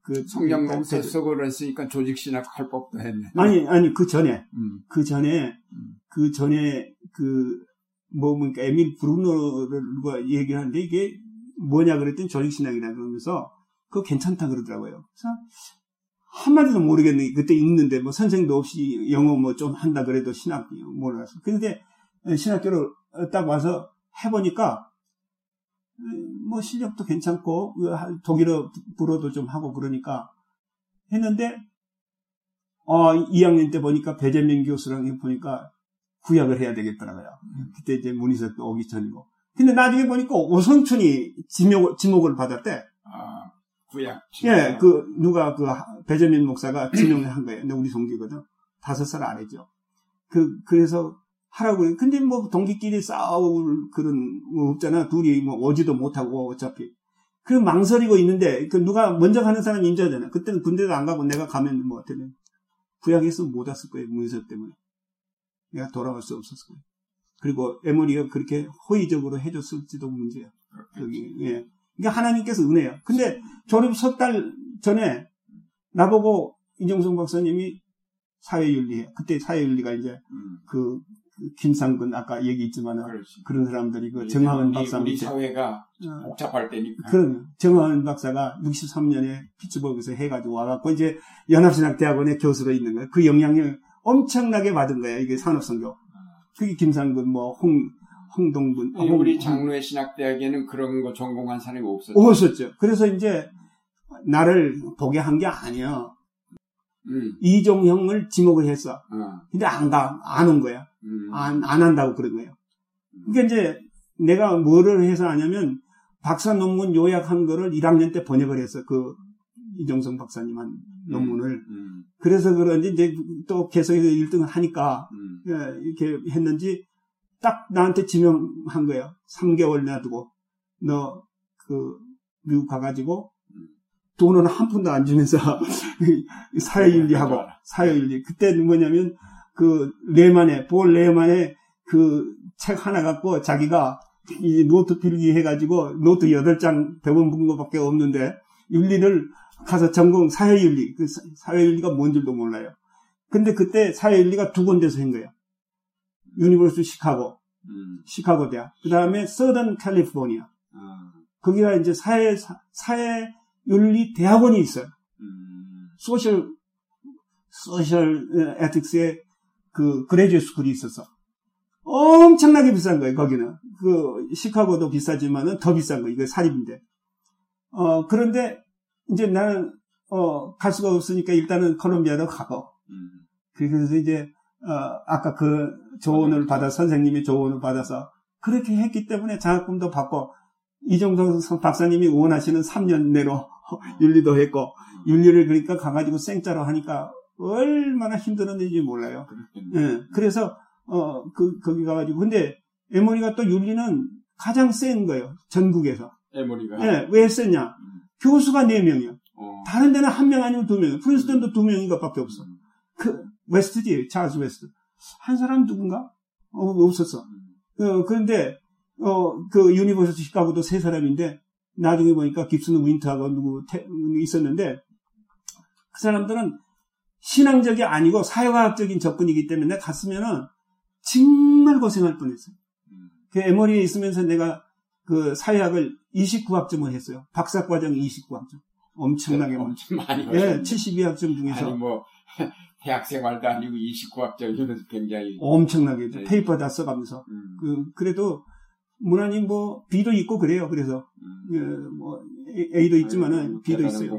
그 성경 뱃속을 했으니까 조직 신학 할 법도 했네. 아니 아니 그 전에 음. 그 전에 음. 그 전에 그뭐 그러니까 에밀 브루노를 누가 얘기하는데 이게 뭐냐 그랬더니 조직 신학이라 그러면서 그거 괜찮다 그러더라고요. 그래서 한마디도 모르겠는 게 그때 읽는데 뭐 선생도 없이 영어 뭐 좀 한다 그래도 신학 몰라서. 근데 신학교를 딱 와서 해보니까 뭐 실력도 괜찮고 그 독일어 불어도 좀 하고 그러니까 했는데 어 2학년 때 보니까 배재민 교수랑 보니까 구약을 해야 되겠더라고요. 그때 이제 문희석 오기 전이고. 근데 나중에 보니까 오성춘이 지목, 지목을 받았대. 아, 구약. 예, 그, 누가 그, 배재민 목사가 지명을 한 거예요. 근데 우리 동기거든. 다섯 살 아래죠. 그, 그래서 하라고. 근데 뭐 동기끼리 싸울 그런 뭐 없잖아. 둘이 뭐 오지도 못하고 어차피. 그 망설이고 있는데 그 누가 먼저 가는 사람이 인자잖아. 그때는 군대도 안 가고 내가 가면 뭐 어때는 구약에서 못 왔을 거예요. 문서 때문에. 내가 돌아갈 수 없었을 거예요. 그리고 에머리가 그렇게 호의적으로 해줬을지도 문제야. 여기, 예. 그러니까 하나님께서 은혜야. 근데 졸업 석 달 전에 나보고 이정성 박사님이 사회윤리해. 그때 사회윤리가 이제 그 김상근 아까 얘기했지만 그런 사람들이 그 정하은 박사 우리 사회가 어. 복잡할 때니까. 그런 정하은 박사가 63년에 피츠버그에서 해가지고 와갖고 이제 연합신학대학원에 교수로 있는 거야. 그 영향을 엄청나게 받은 거야. 이게 산업선교. 그게 김상근, 뭐, 홍, 홍동분. 아, 우리 장로의 신학대학에는 그런 거 전공한 사람이 없었죠. 없었죠. 그래서 이제 나를 보게 한 게 아니야. 음. 이종형을 지목을 했어. 어. 근데 안 가, 안 온 거야. 음. 안, 안 한다고 그런 거예요. 그러니까 이제 내가 뭐를 해서 하냐면 박사 논문 요약한 거를 1학년 때 번역을 했어. 그 이종성 박사님 한 음. 논문을. 음. 그래서 그런지 이제 또 계속해서 1등을 하니까 음. 예, 이렇게 했는지 딱 나한테 지명한 거예요. 3개월 놔두고 너 그 미국 가가지고 돈은 한 푼도 안 주면서 사회윤리하고 사회윤리 그때는 뭐냐면 그 레만의 폴 레만의 그 책 하나 갖고 자기가 이 노트 필기 해가지고 노트 8장 대본 본 거밖에 없는데 윤리를 가서 전공 사회윤리 그 사회윤리가 뭔 줄도 몰라요. 근데 그때 사회윤리가 두 군데서 한 거예요. University 시카고, 음. 시카고 대학. 그 다음에 서던 캘리포니아. 아. 거기가 이제 사회, 사회 윤리 대학원이 있어요. 음. social, social ethics의 그 graduate school이 있어서. 엄청나게 비싼 거예요, 거기는. 그, 시카고도 비싸지만은 더 비싼 거, 이거 사립인데. 어, 그런데, 이제 나는, 어, 갈 수가 없으니까 일단은 콜롬비아로 가고. 음. 그래서 이제, 어, 아까 그 조언을 받아, 선생님이 조언을 받아서 그렇게 했기 때문에 장학금도 받고, 이정도 박사님이 원하시는 3년 내로 윤리도 했고, 윤리를 그러니까 가가지고 생짜로 하니까 얼마나 힘들었는지 몰라요. 예. 그래서, 어, 그, 거기 가가지고. 근데 에모리가 또 윤리는 가장 센 거예요. 전국에서. 에모리가? 예. 왜 셌냐? 음. 교수가 4 명이요. 어. 다른 데는 한 명 아니면 두 명. 프린스턴도 두 명인가 밖에 없어. 음. 그, 웨스트지, 찰스 웨스트. 한 사람 누군가? 어, 없었어. 음. 어, 그런데, 어, 그 University 시카고도 세 사람인데, 나중에 보니까 깁슨 윈터하고 누구 태, 있었는데 그 사람들은 신앙적이 아니고 사회과학적인 접근이기 때문에 갔으면은 정말 고생할 뻔했어요. 그 에머리에 있으면서 내가 그 사회학을 29학점을 했어요. 박사과정 29학점. 엄청나게 네, 엄청 많이 예, 72학점 중에서 아니 뭐 대학생활도 아니고 29학점이면 굉장히 엄청나게 네. paper 다 써가면서 음. 그 그래도 무난히 뭐 B도 있고 그래요. 그래서 음. 예, 뭐 A도 있지만은 B도 있어요.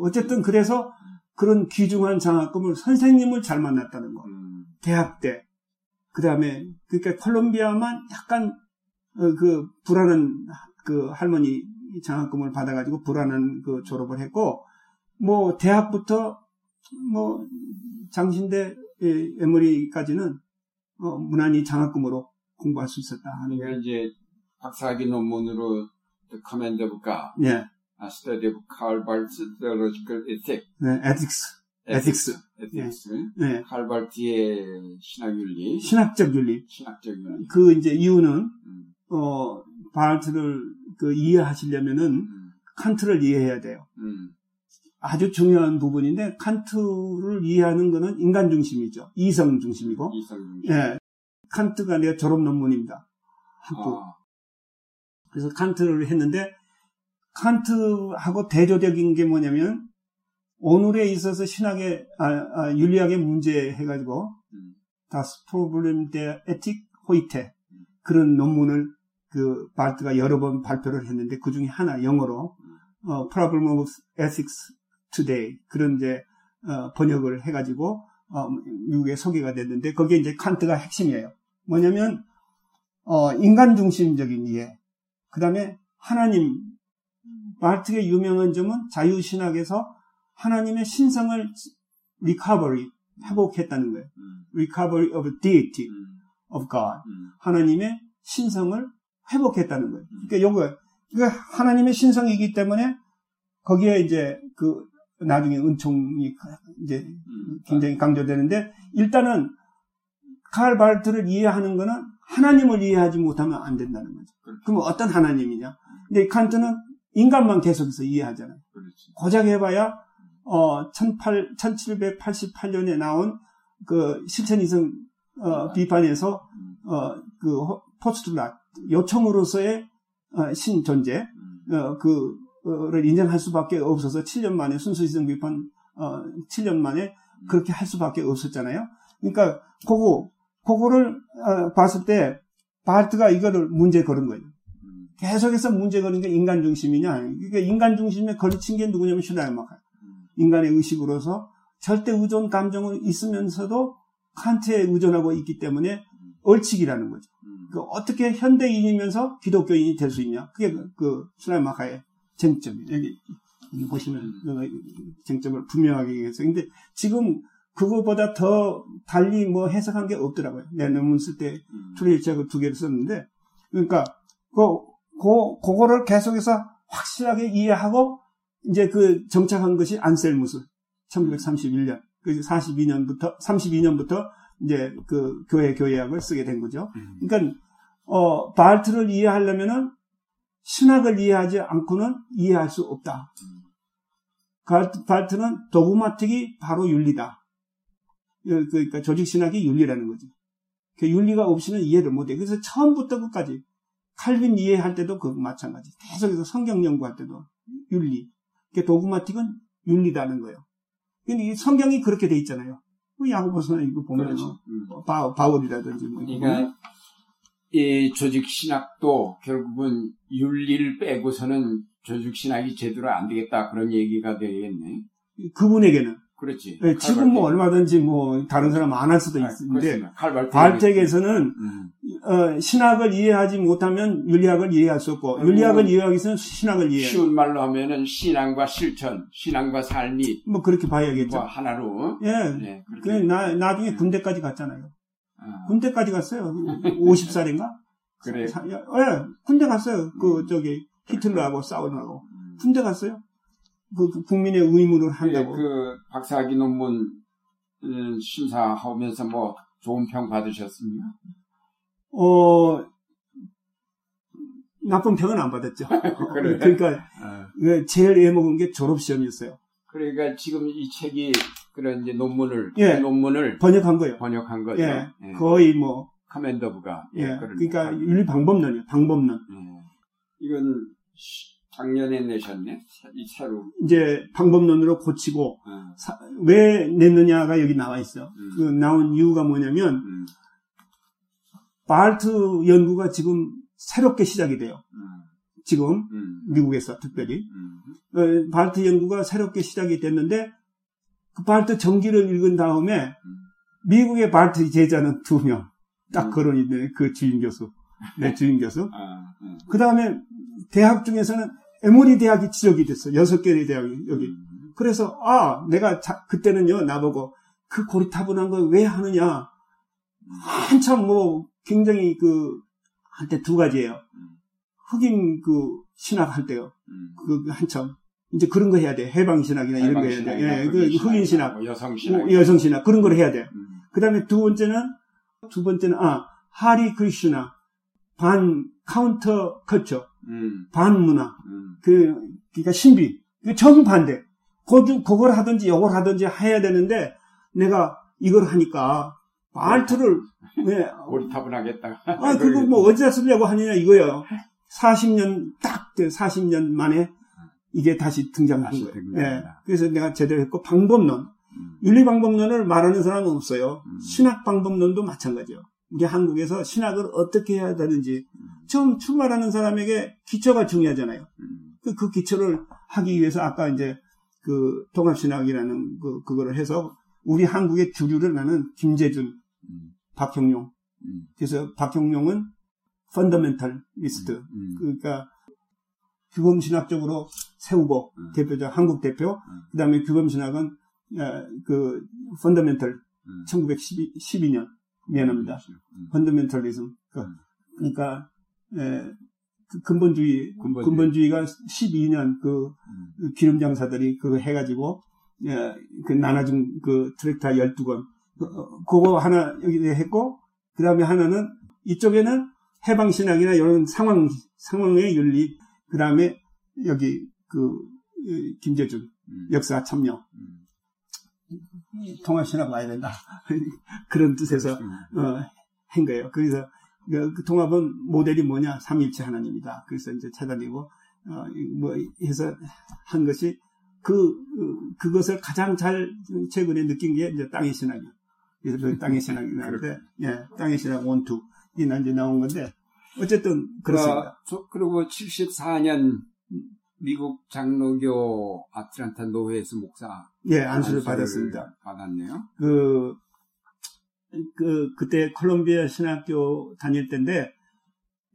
어쨌든 그래서 그런 귀중한 장학금을 선생님을 잘 만났다는 거. 음. 대학 때. 그 다음에 그러니까 콜롬비아만 약간 어, 그 불안한 그 할머니 장학금을 받아가지고 불안한 그 졸업을 했고 뭐 대학부터 뭐 장신대 에머리까지는 어, 무난히 장학금으로 공부할 수 있었다 하는 게 이제 박사학위 논문으로 The Command of God, 예. A Study of Karl Barth's Theological Ethics, 네, Ethics, Ethics, Ethics, 네. 칼 발트의 신학윤리, 신학적 윤리, 신학적 윤리. 그 이제 이유는 음. 어 발트를 그 이해하시려면은 음. 칸트를 이해해야 돼요. 음. 아주 중요한 부분인데 칸트를 이해하는 것은 인간 중심이죠. 이성 중심이고. 이성 중심. 예. 칸트가 내 졸업 논문입니다. 학부. 아. 그래서 칸트를 했는데 칸트하고 대조적인 게 뭐냐면 오늘에 있어서 신학의 아, 아, 윤리학의 문제 해가지고 음. 다스 프로블렘 데 에틱 호이테 그런 논문을 그 바르트가 여러 번 발표를 했는데 그 중에 하나 영어로 어, Problem of Ethics Today 그런 이제 어, 번역을 해가지고 어, 미국에 소개가 됐는데 거기에 이제 칸트가 핵심이에요. 뭐냐면 어, 인간 중심적인 이해. 그 다음에 하나님 바르트의 유명한 점은 자유신학에서 하나님의 신성을 recovery 회복했다는 거예요. recovery of deity of God. 하나님의 신성을 회복했다는 거예요. 그러니까 요거 그러니까 하나님의 신성이기 때문에 거기에 이제 그 나중에 은총이 이제 굉장히 강조되는데 일단은 칼 발트를 이해하는 거는 하나님을 이해하지 못하면 안 된다는 거죠. 그럼 어떤 하나님이냐? 근데 칸트는 인간만 계속해서 이해하잖아요. 고작 해봐야 어 18, 1788년에 나온 그 실천이성 어, 비판에서 어, 그 포스트라 요청으로서의 어, 신 존재 어, 그를 인정할 수밖에 없어서 7년 만에 순수이성 비판 어, 7년 만에 그렇게 할 수밖에 없었잖아요. 그러니까 그거 그거를 어, 봤을 때 바르트가 이거를 문제 걸은 거예요. 계속해서 문제 걸은 게 인간 중심이냐? 그러니까 인간 중심에 걸친 게 누구냐면 슈라이마카. 인간의 의식으로서 절대 의존 감정은 있으면서도 칸트에 의존하고 있기 때문에 얼치기라는 거죠. 그 어떻게 현대인이면서 기독교인이 될 수 있냐? 그게 그, 그 슈라이마카의 쟁점이에요. 여기, 여기 보시면 쟁점을 분명하게 얘기했어요. 근데 지금 그거보다 더 달리 뭐 해석한 게 없더라고요. 내 논문 쓸때 투레이치하고 두 개를 썼는데, 그러니까 그, 그, 그거를 계속해서 확실하게 이해하고 이제 그 정착한 것이 안셀무스 1931년 그 42년부터 32년부터 이제 그 교회 교회학을 쓰게 된 거죠. 그러니까 어 바알트를 이해하려면은 신학을 이해하지 않고는 이해할 수 없다. 바알트는 도구마틱이 바로 윤리다. 그, 그러니까 조직 신학이 윤리라는 거지. 그 윤리가 없이는 이해를 못해. 그래서 처음부터 끝까지 칼빈 이해할 때도 그 마찬가지. 계속해서 성경 연구할 때도 윤리. 그 도구마틱은 윤리다는 거예요. 근데 성경이 그렇게 돼 있잖아요. 그 야고보서는 이거 보면 그렇죠. 뭐 바, 바울이라든지 뭐 그러니까 이 조직 신학도 결국은 윤리를 빼고서는 조직 신학이 제대로 안 되겠다 그런 얘기가 되겠네. 그분에게는 그렇지. 네, 지금 뭐 얼마든지 뭐 다른 사람 안 할 수도 아, 있는데 발택에서는 음. 어, 신학을 이해하지 못하면 윤리학을 이해할 수 없고 아, 윤리학을 뭐, 이해하기 위해서는 신학을 이해. 쉬운 말로 하면은 신앙과 실천, 신앙과 삶이 뭐 그렇게 봐야겠죠. 뭐 하나로. 예. 네, 그 나, 나중에 군대까지 갔잖아요. 아. 군대까지 갔어요. 50살인가? 그래. 예, 군대 갔어요. 그 음. 저기 히틀러하고 싸우느라고 음. 군대 갔어요. 그, 그 국민의 의무를 한다고. 네, 그 박사학위 논문 음, 심사하면서 뭐 좋은 평 받으셨습니까? 어 나쁜 평은 안 받았죠. 그래. 그러니까 어. 제일 애먹은 게 졸업 시험이었어요. 그러니까 지금 이 책이 그런 이제 논문을 예, 논문을 번역한 거예요. 번역한 거죠. 예, 예. 거의 뭐 카멘더브가 예, 그러니까 윤리 방법론이요. 방법론. 예. 이건 작년에 내셨네? 이 새로. 이제 방법론으로 고치고, 음. 사, 왜 냈느냐가 여기 나와 있어. 음. 그 나온 이유가 뭐냐면, 음. 바르트 연구가 지금 새롭게 시작이 돼요. 음. 지금, 음. 미국에서 특별히. 음. 어, 바르트 연구가 새롭게 시작이 됐는데, 그 바르트 정기를 읽은 다음에, 미국의 바르트 제자는 두 명. 딱 거론이 돼, 그 주임 교수. 내 주임 교수. 아, 그 다음에 대학 중에서는 에모리 대학이 지적이 됐어. 여섯 개의 대학이 여기. 그래서 아 내가 자, 그때는요 나보고 그 고리타분한 걸 왜 하느냐. 한참 뭐 굉장히 그 한때 두 가지예요. 흑인 그 신학 할 때요. 그 한참 이제 그런 거 해야 돼. 해방 신학이나 이런 거 해야 돼. 예, 그 흑인 신학, 뭐 여성 신학, 뭐 여성 신학 그런 걸 해야 돼. 음. 그다음에 두 번째는 두 번째는 아 하리 크리슈나 반 counter culture, 음. 반문화, 음. 그, 그니까 신비. 그 정반대. 그, 그걸 하든지 이걸 하든지 해야 되는데, 내가 이걸 하니까, 말투를, 왜. 오리타분하겠다. 아, 그거 뭐 어디다 쓰려고 하느냐 이거예요. 40년, 딱 40년 만에 이게 다시 등장한 거예요. 네. 그래서 내가 제대로 했고, 방법론. 음. 윤리방법론을 말하는 사람은 없어요. 음. 신학방법론도 마찬가지예요. 우리 한국에서 신학을 어떻게 해야 되는지 처음 출발하는 사람에게 기초가 중요하잖아요. 음. 그, 그 기초를 하기 위해서 아까 이제 그 통합신학이라는 그, 그거를 해서 우리 한국의 주류를 나는 김재준, 음. 박형용. 음. 그래서 박형용은 펀더멘탈 리스트. 음. 음. 그러니까 규범신학적으로 세우고 음. 대표적 한국 대표. 그 다음에 규범신학은 어, 그 펀더멘탈 1912년 미안합니다. 펀더멘탈리즘. 그, 그러니까 에, 그 근본주의 근본주의. 가 12년 그 음. 기름 장사들이 그거 해가지고 예, 그 나눠준 그 트랙터 12권 그, 그거 하나 여기 했고 그 다음에 하나는 이쪽에는 해방신학이나 이런 상황 상황의 윤리 그 다음에 여기 그 김재준 음. 역사 참여 음. 통합신학 와야 된다 그런 뜻에서 어, 한 거예요. 그래서 그, 그 통합은 모델이 뭐냐? 삼일체 하나님이다. 그래서 이제 찾아내고, 어, 뭐, 해서 한 것이 그, 그, 그것을 가장 잘 최근에 느낀 게 이제 땅의 신학이에요. 그래서 그 땅의 신학이 나는데, 예, 땅의 신학 원투. 이 이제 나온 건데, 어쨌든 그렇습니다. 어, 저, 그리고 74년 미국 장로교 아틀란타 노회에서 목사. 예, 안수를, 안수를 받았습니다. 받았네요. 그, 그, 그때 콜롬비아 신학교 다닐 때인데,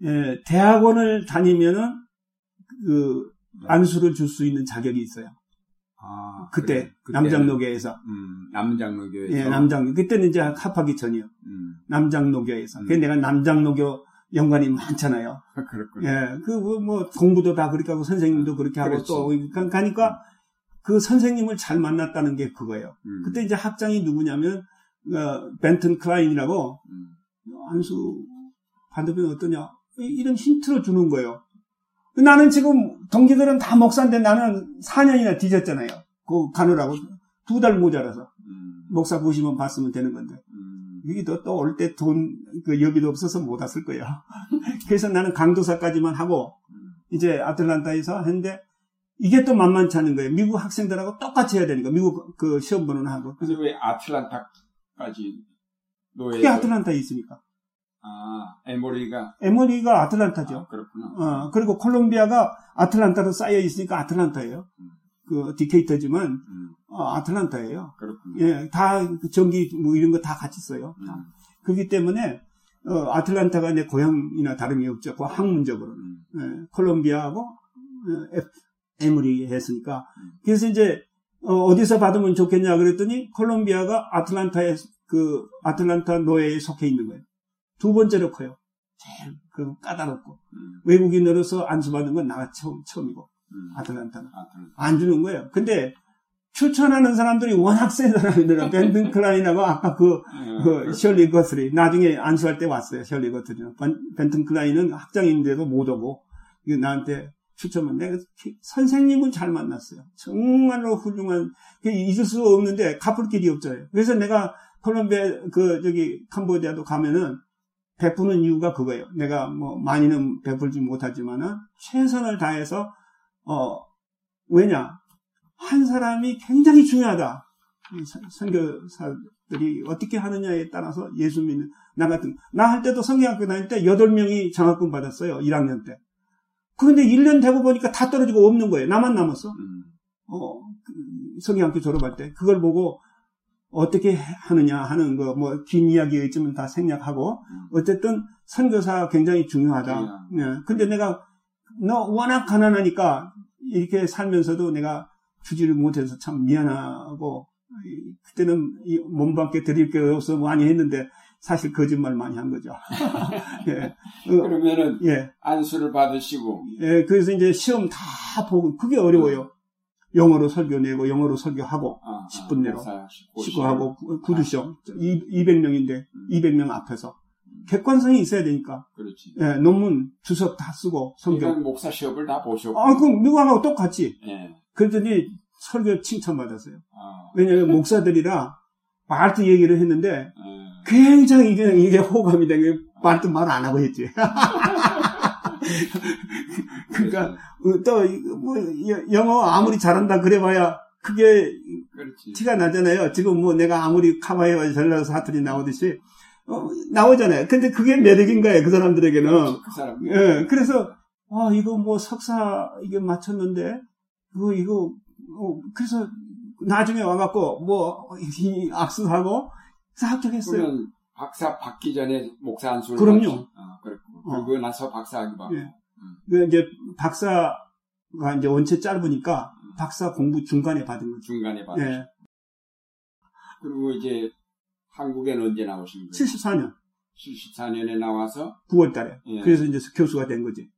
예, 대학원을 다니면은, 그, 안수를 줄 수 있는 자격이 있어요. 아, 그때, 그래. 남장로교에서. 음, 남장로교에서. 예, 남장, 그때는 이제 합하기 전이요. 음. 남장로교에서. 음. 그 내가 남장로교 연관이 많잖아요. 그렇군요. 예, 그, 뭐, 뭐, 공부도 다 그렇게 하고, 선생님도 그렇게 하고, 그렇지. 또, 가니까, 그 선생님을 잘 만났다는 게 그거예요. 음. 그때 이제 학장이 누구냐면, 어, 벤튼 클라인이라고 음. 안수 받으면 어떠냐 이런 힌트를 주는 거예요. 나는 지금 동기들은 다 목사인데 나는 4년이나 뒤졌잖아요. 그 가느라고 두 달 모자라서 음. 목사 보시면 봤으면 되는 건데 음. 여기 또올 때 돈 그 여비도 없어서 못 왔을 거예요. 그래서 나는 강도사까지만 하고 음. 이제 아틀란타에서 했는데 이게 또 만만치 않은 거예요. 미국 학생들하고 똑같이 해야 되니까 미국 그 시험 보는 하고. 그래서 왜 아틀란타 까지 노예. 그게 아틀란타에 있으니까. 아, 에모리가? 에모리가 아틀란타죠. 아, 그렇구나. 어, 그리고 콜롬비아가 아틀란타로 쌓여 있으니까 아틀란타예요. 음. 그 디케이터지만 음. 어, 아틀란타예요. 그렇군요. 예, 다그 전기 뭐 이런 거 다 같이 써요. 음. 그렇기 때문에 어, 아틀란타가 내 고향이나 다름이 없죠. 그 학문적으로는 음. 예, 콜롬비아하고 어, 에모리 했으니까 음. 그래서 이제 어, 디서 받으면 좋겠냐 그랬더니 콜롬비아가 아틀란타에 그 아틀란타 노예에 속해 있는 거예요. 두 번째로 커요. 제일 그 까다롭고 음. 외국인으로서 안수받는 건 나가 처음 처음이고 음. 아틀란타는 아틀란타. 안 주는 거예요. 근데 추천하는 사람들이 워낙 센 사람이더라. 벤든 클라인하고 아까 그, 음, 그 셜리 거스리 나중에 안수할 때 왔어요. 셜리 거스리는 벤튼 클라인은 학장인데도 못 오고 나한테 추첨은 내가 선생님은 잘 만났어요. 정말로 훌륭한 잊을 수 없는데 갚을 길이 없어요. 그래서 내가 콜롬비아 그 저기 캄보디아도 가면은 베푸는 이유가 그거예요. 내가 뭐 많이는 베풀지 못하지만은 최선을 다해서 어 왜냐 한 사람이 굉장히 중요하다. 선교사들이 어떻게 하느냐에 따라서 예수 믿는 나 같은 나 할 때도 성경학교 다닐 때 8명이 장학금 받았어요. 1학년 때. 그런데 1년 되고 보니까 다 떨어지고 없는 거예요. 나만 남았어. 음. 어, 그 성경학교 졸업할 때. 그걸 보고 어떻게 하느냐 하는 거, 뭐, 긴 이야기가 있지만 다 생략하고, 음. 어쨌든 선교사가 굉장히 중요하다. 예. 네. 근데 내가, 너 워낙 가난하니까, 이렇게 살면서도 내가 주지를 못해서 참 미안하고, 그때는 몸밖에 드릴 게 없어서 많이 했는데, 사실 거짓말 많이 한 거죠. 예. 그러면은 예. 안수를 받으시고 예, 그래서 이제 시험 다 보고 그게 어려워요. 영어로 설교 내고 영어로 설교하고 아, 10분 내로 씻고 하고 구두시험 200명인데 음. 200명 앞에서 객관성이 있어야 되니까. 그렇지. 예, 논문 주석 다 쓰고 성경 목사 시험을 다 보셨고. 아, 그럼 미국하고 똑같이. 예. 그랬더니 설교 칭찬받았어요. 아. 왜냐하면 목사들이라 말도 얘기를 했는데 예. 굉장히 이게, 이게 호감이 되게 말도 말 안 하고 했지. 그러니까 어, 또뭐 영어 아무리 잘한다 그래봐야 그게 그렇지. 티가 나잖아요. 지금 뭐 내가 아무리 카바에와 전라도 사투리 나오듯이 어, 나오잖아요. 근데 그게 매력인 거예요. 그 사람들에게는. 그 사람. 예. 그래서 아 이거 뭐 석사 이게 맞췄는데 이거 이거 어, 그래서 나중에 와갖고 뭐 악수하고 합격했어요. 박사 받기 전에 목사 안수를 그럼요. 아, 그랬고 그리고 어. 나서 박사하기 받고. 예. 음. 그 이제 박사가 이제 원체 짧으니까 음. 박사 공부 중간에 받은 거죠. 중간에 받은. 예. 그리고 이제 한국에는 언제 나오신 거예요? 74년. 74년에 나와서 9월 달에. 예. 그래서 이제 교수가 된 거지.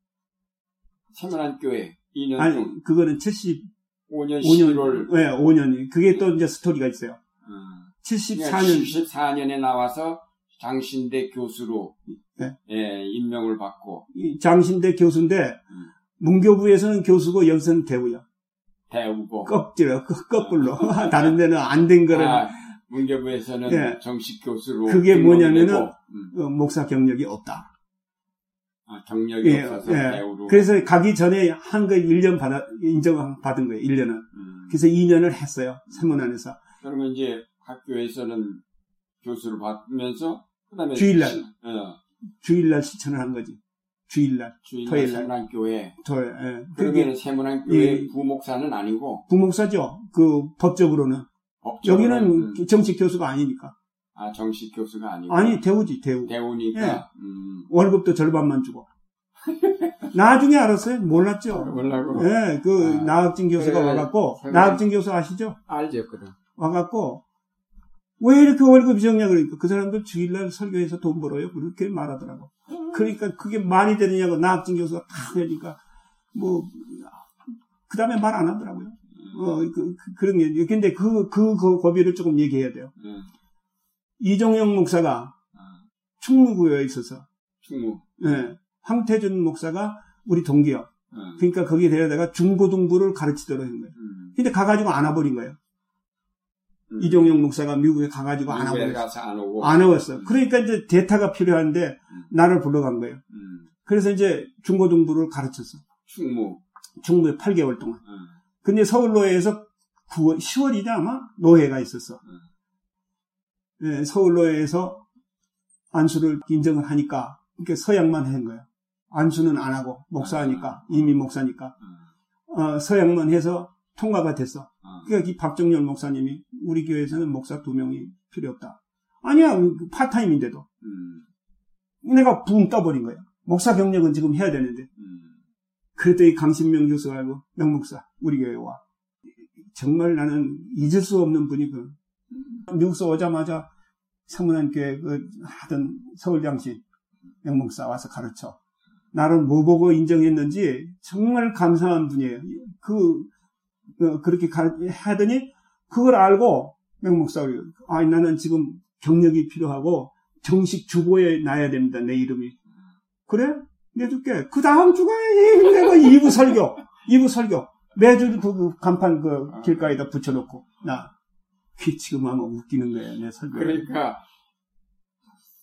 세문안 교회 2년 아니, 중. 그거는 75년 11월. 네, 5년이. 그게 또 이제 스토리가 있어요. 음. 74년. 74년에 나와서 장신대 교수로 네. 예, 임명을 받고 장신대 교수인데 음. 문교부에서는 교수고 여기서는 대우요. 대우고 껍질로 거꾸로 다른 데는 안 된 거를 아, 문교부에서는 네. 정식 교수로 그게 뭐냐면은 음. 어, 목사 경력이 없다. 아, 경력이 예, 없어서 예. 대우로 그래서 가기 전에 한 거 1년 받아 인정 받은 거예요. 1년은. 음. 그래서 2년을 했어요. 세문안에서. 그러면 이제 학교에서는 교수를 받으면서 그 다음에 주일날 어. 주일날 실천을 한 거지. 주일날, 주일날 토요일날 세문안교회. 토요일. 예. 그러면 세문안교회 예. 부목사는 아니고 부목사죠. 그 법적으로는. 법적으로는 여기는 음. 정식 교수가 아니니까. 아 정식 교수가 아니고. 아니 대우지 대우. 대우니까. 예. 음. 월급도 절반만 주고. 나중에 알았어요. 몰랐죠. 아, 몰라고. 예, 그 아, 나학진 교수가 그래, 와갖고 나학진 교수 아시죠? 알죠, 그럼. 와갖고 왜 이렇게 월급이 적냐 그러니까 그 사람들 주일날 설교해서 돈 벌어요. 그렇게 말하더라고. 그러니까 그게 말이 되느냐고 나학진 교수가 탁 하니까 뭐 그 다음에 말 안 하더라고요. 어, 그, 그런 게. 근데 그, 그, 그 고비를 조금 얘기해야 돼요. 음. 이종영 목사가 충무구에 있어서. 충무. 예. 황태준 목사가 우리 동기요. 음. 그러니까 거기에 데려다가 중고등부를 가르치도록 한 거예요. 음. 근데 가가지고 안아버린 거예요. 음. 이종영 목사가 미국에 가가지고 안 하고 안 오고 안 오었어. 음. 그러니까 이제 대타가 필요한데 음. 나를 불러간 거예요. 음. 그래서 이제 중고등부를 가르쳤어. 충무. 충무에 8개월 동안. 음. 근데 서울로에서 9월, 10월이냐 아마 노예가 있었어. 네, 서울로에서 안수를 인정을 하니까 이렇게 서양만 한 거예요. 안수는 안 하고 목사니까 이미 목사니까 어, 서양만 해서 통과가 됐어. 그러니까 이 박정열 목사님이 우리 교회에서는 목사 두 명이 필요 없다. 아니야, 파타임인데도. 음. 내가 붕 떠버린 거야. 목사 경력은 지금 해야 되는데. 음. 그랬더니 강신명 교수가 알고, 명목사, 우리 교회 와. 정말 나는 잊을 수 없는 분이 그, 미국서 오자마자 성문안교회 그 하던 서울장신 명목사 와서 가르쳐. 나를 뭐 보고 인정했는지 정말 감사한 분이에요. 그 어, 그렇게 하더니 그걸 알고 명목사 우리 아 나는 지금 경력이 필요하고 정식 주보에 놔야 됩니다 내 이름이 그래 내줄게 그 다음 주가 내가 2부 설교 2부 설교 매주 그, 그 간판 그 길가에다 붙여놓고 나 지금 하면 웃기는 거야 내 설교 그러니까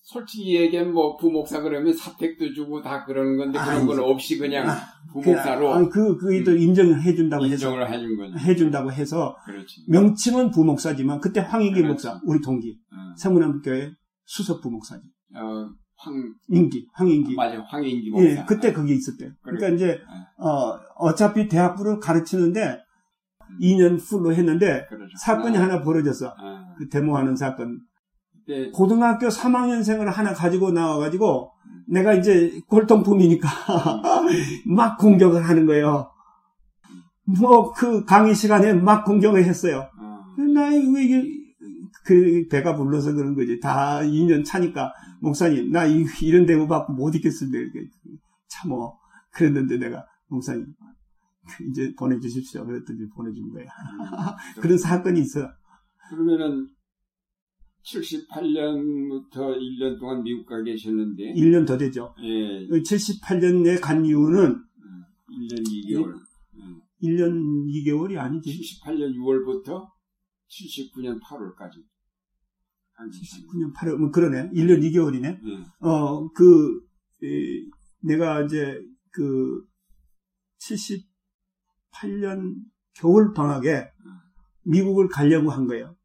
솔직히 얘기하면 뭐 부목사 그러면 사택도 주고 다 그러는 건데 그런 아건 없이 그냥 아, 부목사로 그, 그, 그게 음. 인정을 해준다고 인정을 해서 해준 거죠. 해준다고 해서 그렇지. 명칭은 부목사지만 그때 그렇지. 목사 우리 동기 음. 세문안교회 수석 부목사지. 어, 황인기 황인기 맞아 황인기 목사. 예, 그때 거기 있었대. 그러니까 이제 네. 어 어차피 대학부를 가르치는데 2년 음. 풀로 했는데 그렇죠. 사건이 아. 하나 벌어졌어. 아. 그 데모하는 사건. 네. 고등학교 3학년생을 하나 가지고 나와가지고 내가 이제 골동품이니까 막 공격을 하는 거예요. 뭐 그 강의 시간에 막 공격을 했어요. 어. 나왜 그 배가 불러서 그런 거지. 다 2년 차니까 목사님 나 이 런 대우 받고 못 있겠습니다. 이렇게 참어 그랬는데 내가 목사님 이제 보내주십시오. 그랬더니 보내준 거야. 음, 그런 사건이 있어. 그러면은 78년부터 1년 동안 미국 가 계셨는데 1년 더 되죠. 예. 78년에 간 이유는 1년 2개월. 1년 2개월이 아니지. 78년 6월부터 79년 8월까지. 79년 8월, 뭐 그러네. 1년 2개월이네. 예. 어, 그, 에, 내가 이제 그 78년 겨울 방학에 음. 미국을 가려고 한 거예요.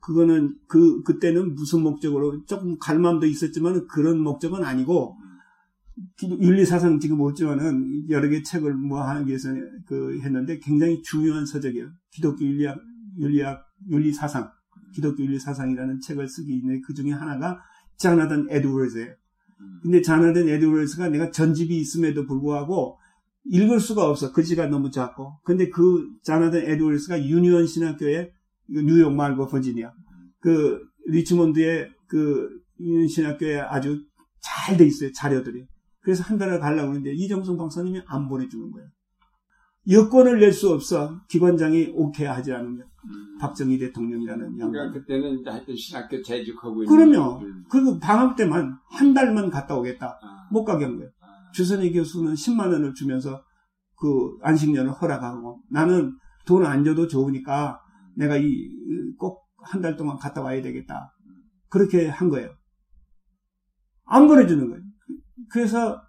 그거는 그 그때는 무슨 목적으로 조금 갈망도 있었지만 그런 목적은 아니고 윤리 사상 지금 못지만은 여러 개 책을 뭐 하기 위해서 그 했는데 굉장히 중요한 서적이에요. 기독교 윤리학 윤리학 윤리 사상 기독교 윤리 사상이라는 책을 쓰기 있는데 그 중에 하나가 자나단 에드워즈예요. 근데 자나단 에드워즈가 내가 전집이 있음에도 불구하고 읽을 수가 없어. 글씨가 너무 작고. 근데 그 자나단 에드워즈가 유니온 신학교에 뉴욕 말고 버지니아 그 리치몬드의 그 유니온 신학교에 아주 잘 돼 있어요. 자료들이. 그래서 한 달을 가려고 하는데 이정성 박사님이 안 보내주는 거예요. 여권을 낼 수 없어. 기관장이 오케이 하지 않으면. 음. 박정희 대통령이라는 양반. 그러니까 그때는 하여튼 신학교 재직하고 그럼요. 음. 그리고 방학 때만 한 달만 갔다 오겠다. 아. 못 가게 한 거예요. 아. 주선희 교수는 10만 원을 주면서 그 안식년을 허락하고 나는 돈 안 줘도 좋으니까 내가 이 꼭 한 달 동안 갔다 와야 되겠다. 그렇게 한 거예요. 안 보내주는 거예요. 그래서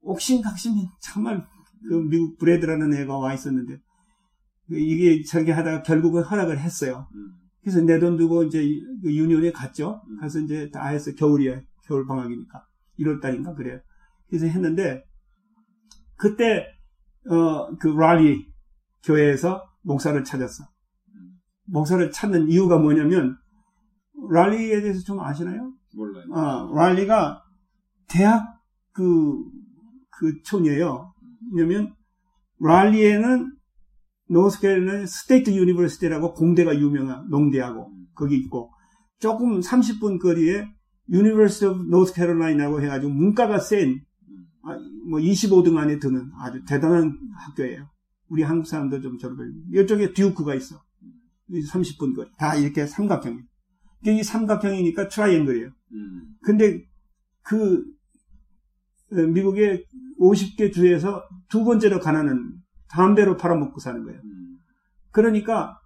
옥신각신이 정말 그 미국 브레드라는 애가 와 있었는데 이게 저기 하다가 결국은 허락을 했어요. 그래서 내 돈 두고 이제 그 유니온에 갔죠. 가서 이제 다 해서 겨울이야. 겨울 방학이니까. 1월 달인가 그래요. 그래서 했는데 그때 어그 랄리 교회에서 목사를 찾았어. 목사를 찾는 이유가 뭐냐면 랄리에 대해서 좀 아시나요? 몰라요. 아, 랄리가 대학 그, 그 촌이에요. 왜냐면 랄리에는 North Carolina State University라고 공대가 유명한 농대하고 거기 있고 조금 30분 거리에 University of North Carolina고 해가지고 문과가 센 아, 뭐 25등 안에 드는 아주 대단한 학교예요. 우리 한국 사람도 좀 졸업해. 이쪽에 듀크가 있어. 30분 거리. 다 이렇게 삼각형이에요. 이 삼각형이니까 triangle이에요. 근데 그 어, 미국의 50개 주에서 두 번째로 가난한 담배로 팔아먹고 사는 거예요. 그러니까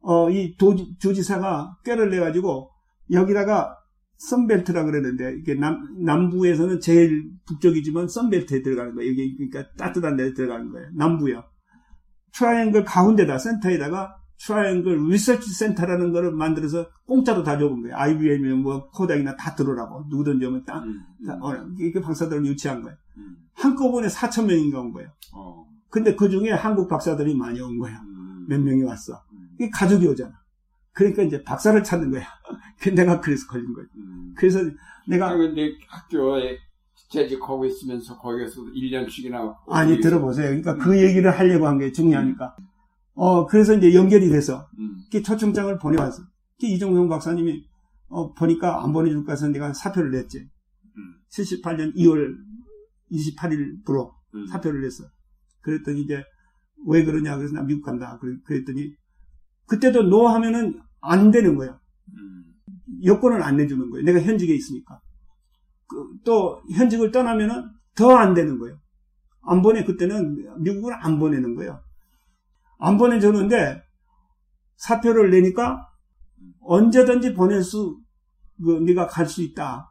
어, 이 도, 주지사가 꾀를 내가지고 여기다가 Sun Belt라 그러는데 이게 남, 남부에서는 제일 북쪽이지만 Sun Belt에 들어가는 거예요. 여기 그러니까 따뜻한 데 들어가는 거예요. 남부요. 트라이앵글 가운데다 센터에다가 Triangle Research Center라는 거를 만들어서 공짜로 다 줘본 거예요. IBM이면 뭐 코닥이나 다 들어라고 누구든지 오면 딱 음, 음. 어, 이게 박사들을 유치한 거예요. 음. 한꺼번에 4천 명인가 온 거예요. 어. 근데 그 중에 한국 박사들이 많이 온 거야. 음. 몇 명이 왔어. 이게 가족이 오잖아. 그러니까 이제 박사를 찾는 거야. 그 내가 그래서 걸린 거예요. 음. 그래서 내가 근데 학교에 재직하고 있으면서 거기에서 1년씩이나 아니 들어보세요. 그러니까 그 얘기를 하려고 한 게 중요하니까. 어, 그래서 이제 연결이 돼서, 음. 초청장을 보내왔어. 이종성 박사님이, 어, 보니까 안 보내줄까 해서 내가 사표를 냈지. 음. 78년 2월 28일부로 음. 사표를 냈어. 그랬더니 이제, 왜 그러냐. 그래서 나 미국 간다. 그랬더니, 그때도 노 하면은 안 되는 거야. 음. 여권을 안 내주는 거예요. 내가 현직에 있으니까. 그, 또, 현직을 떠나면은 더 안 되는 거예요. 안 보내, 그때는 미국을 안 보내는 거예요. 안 보내줬는데 사표를 내니까 언제든지 보낼 수, 그, 네가 갈 수 있다.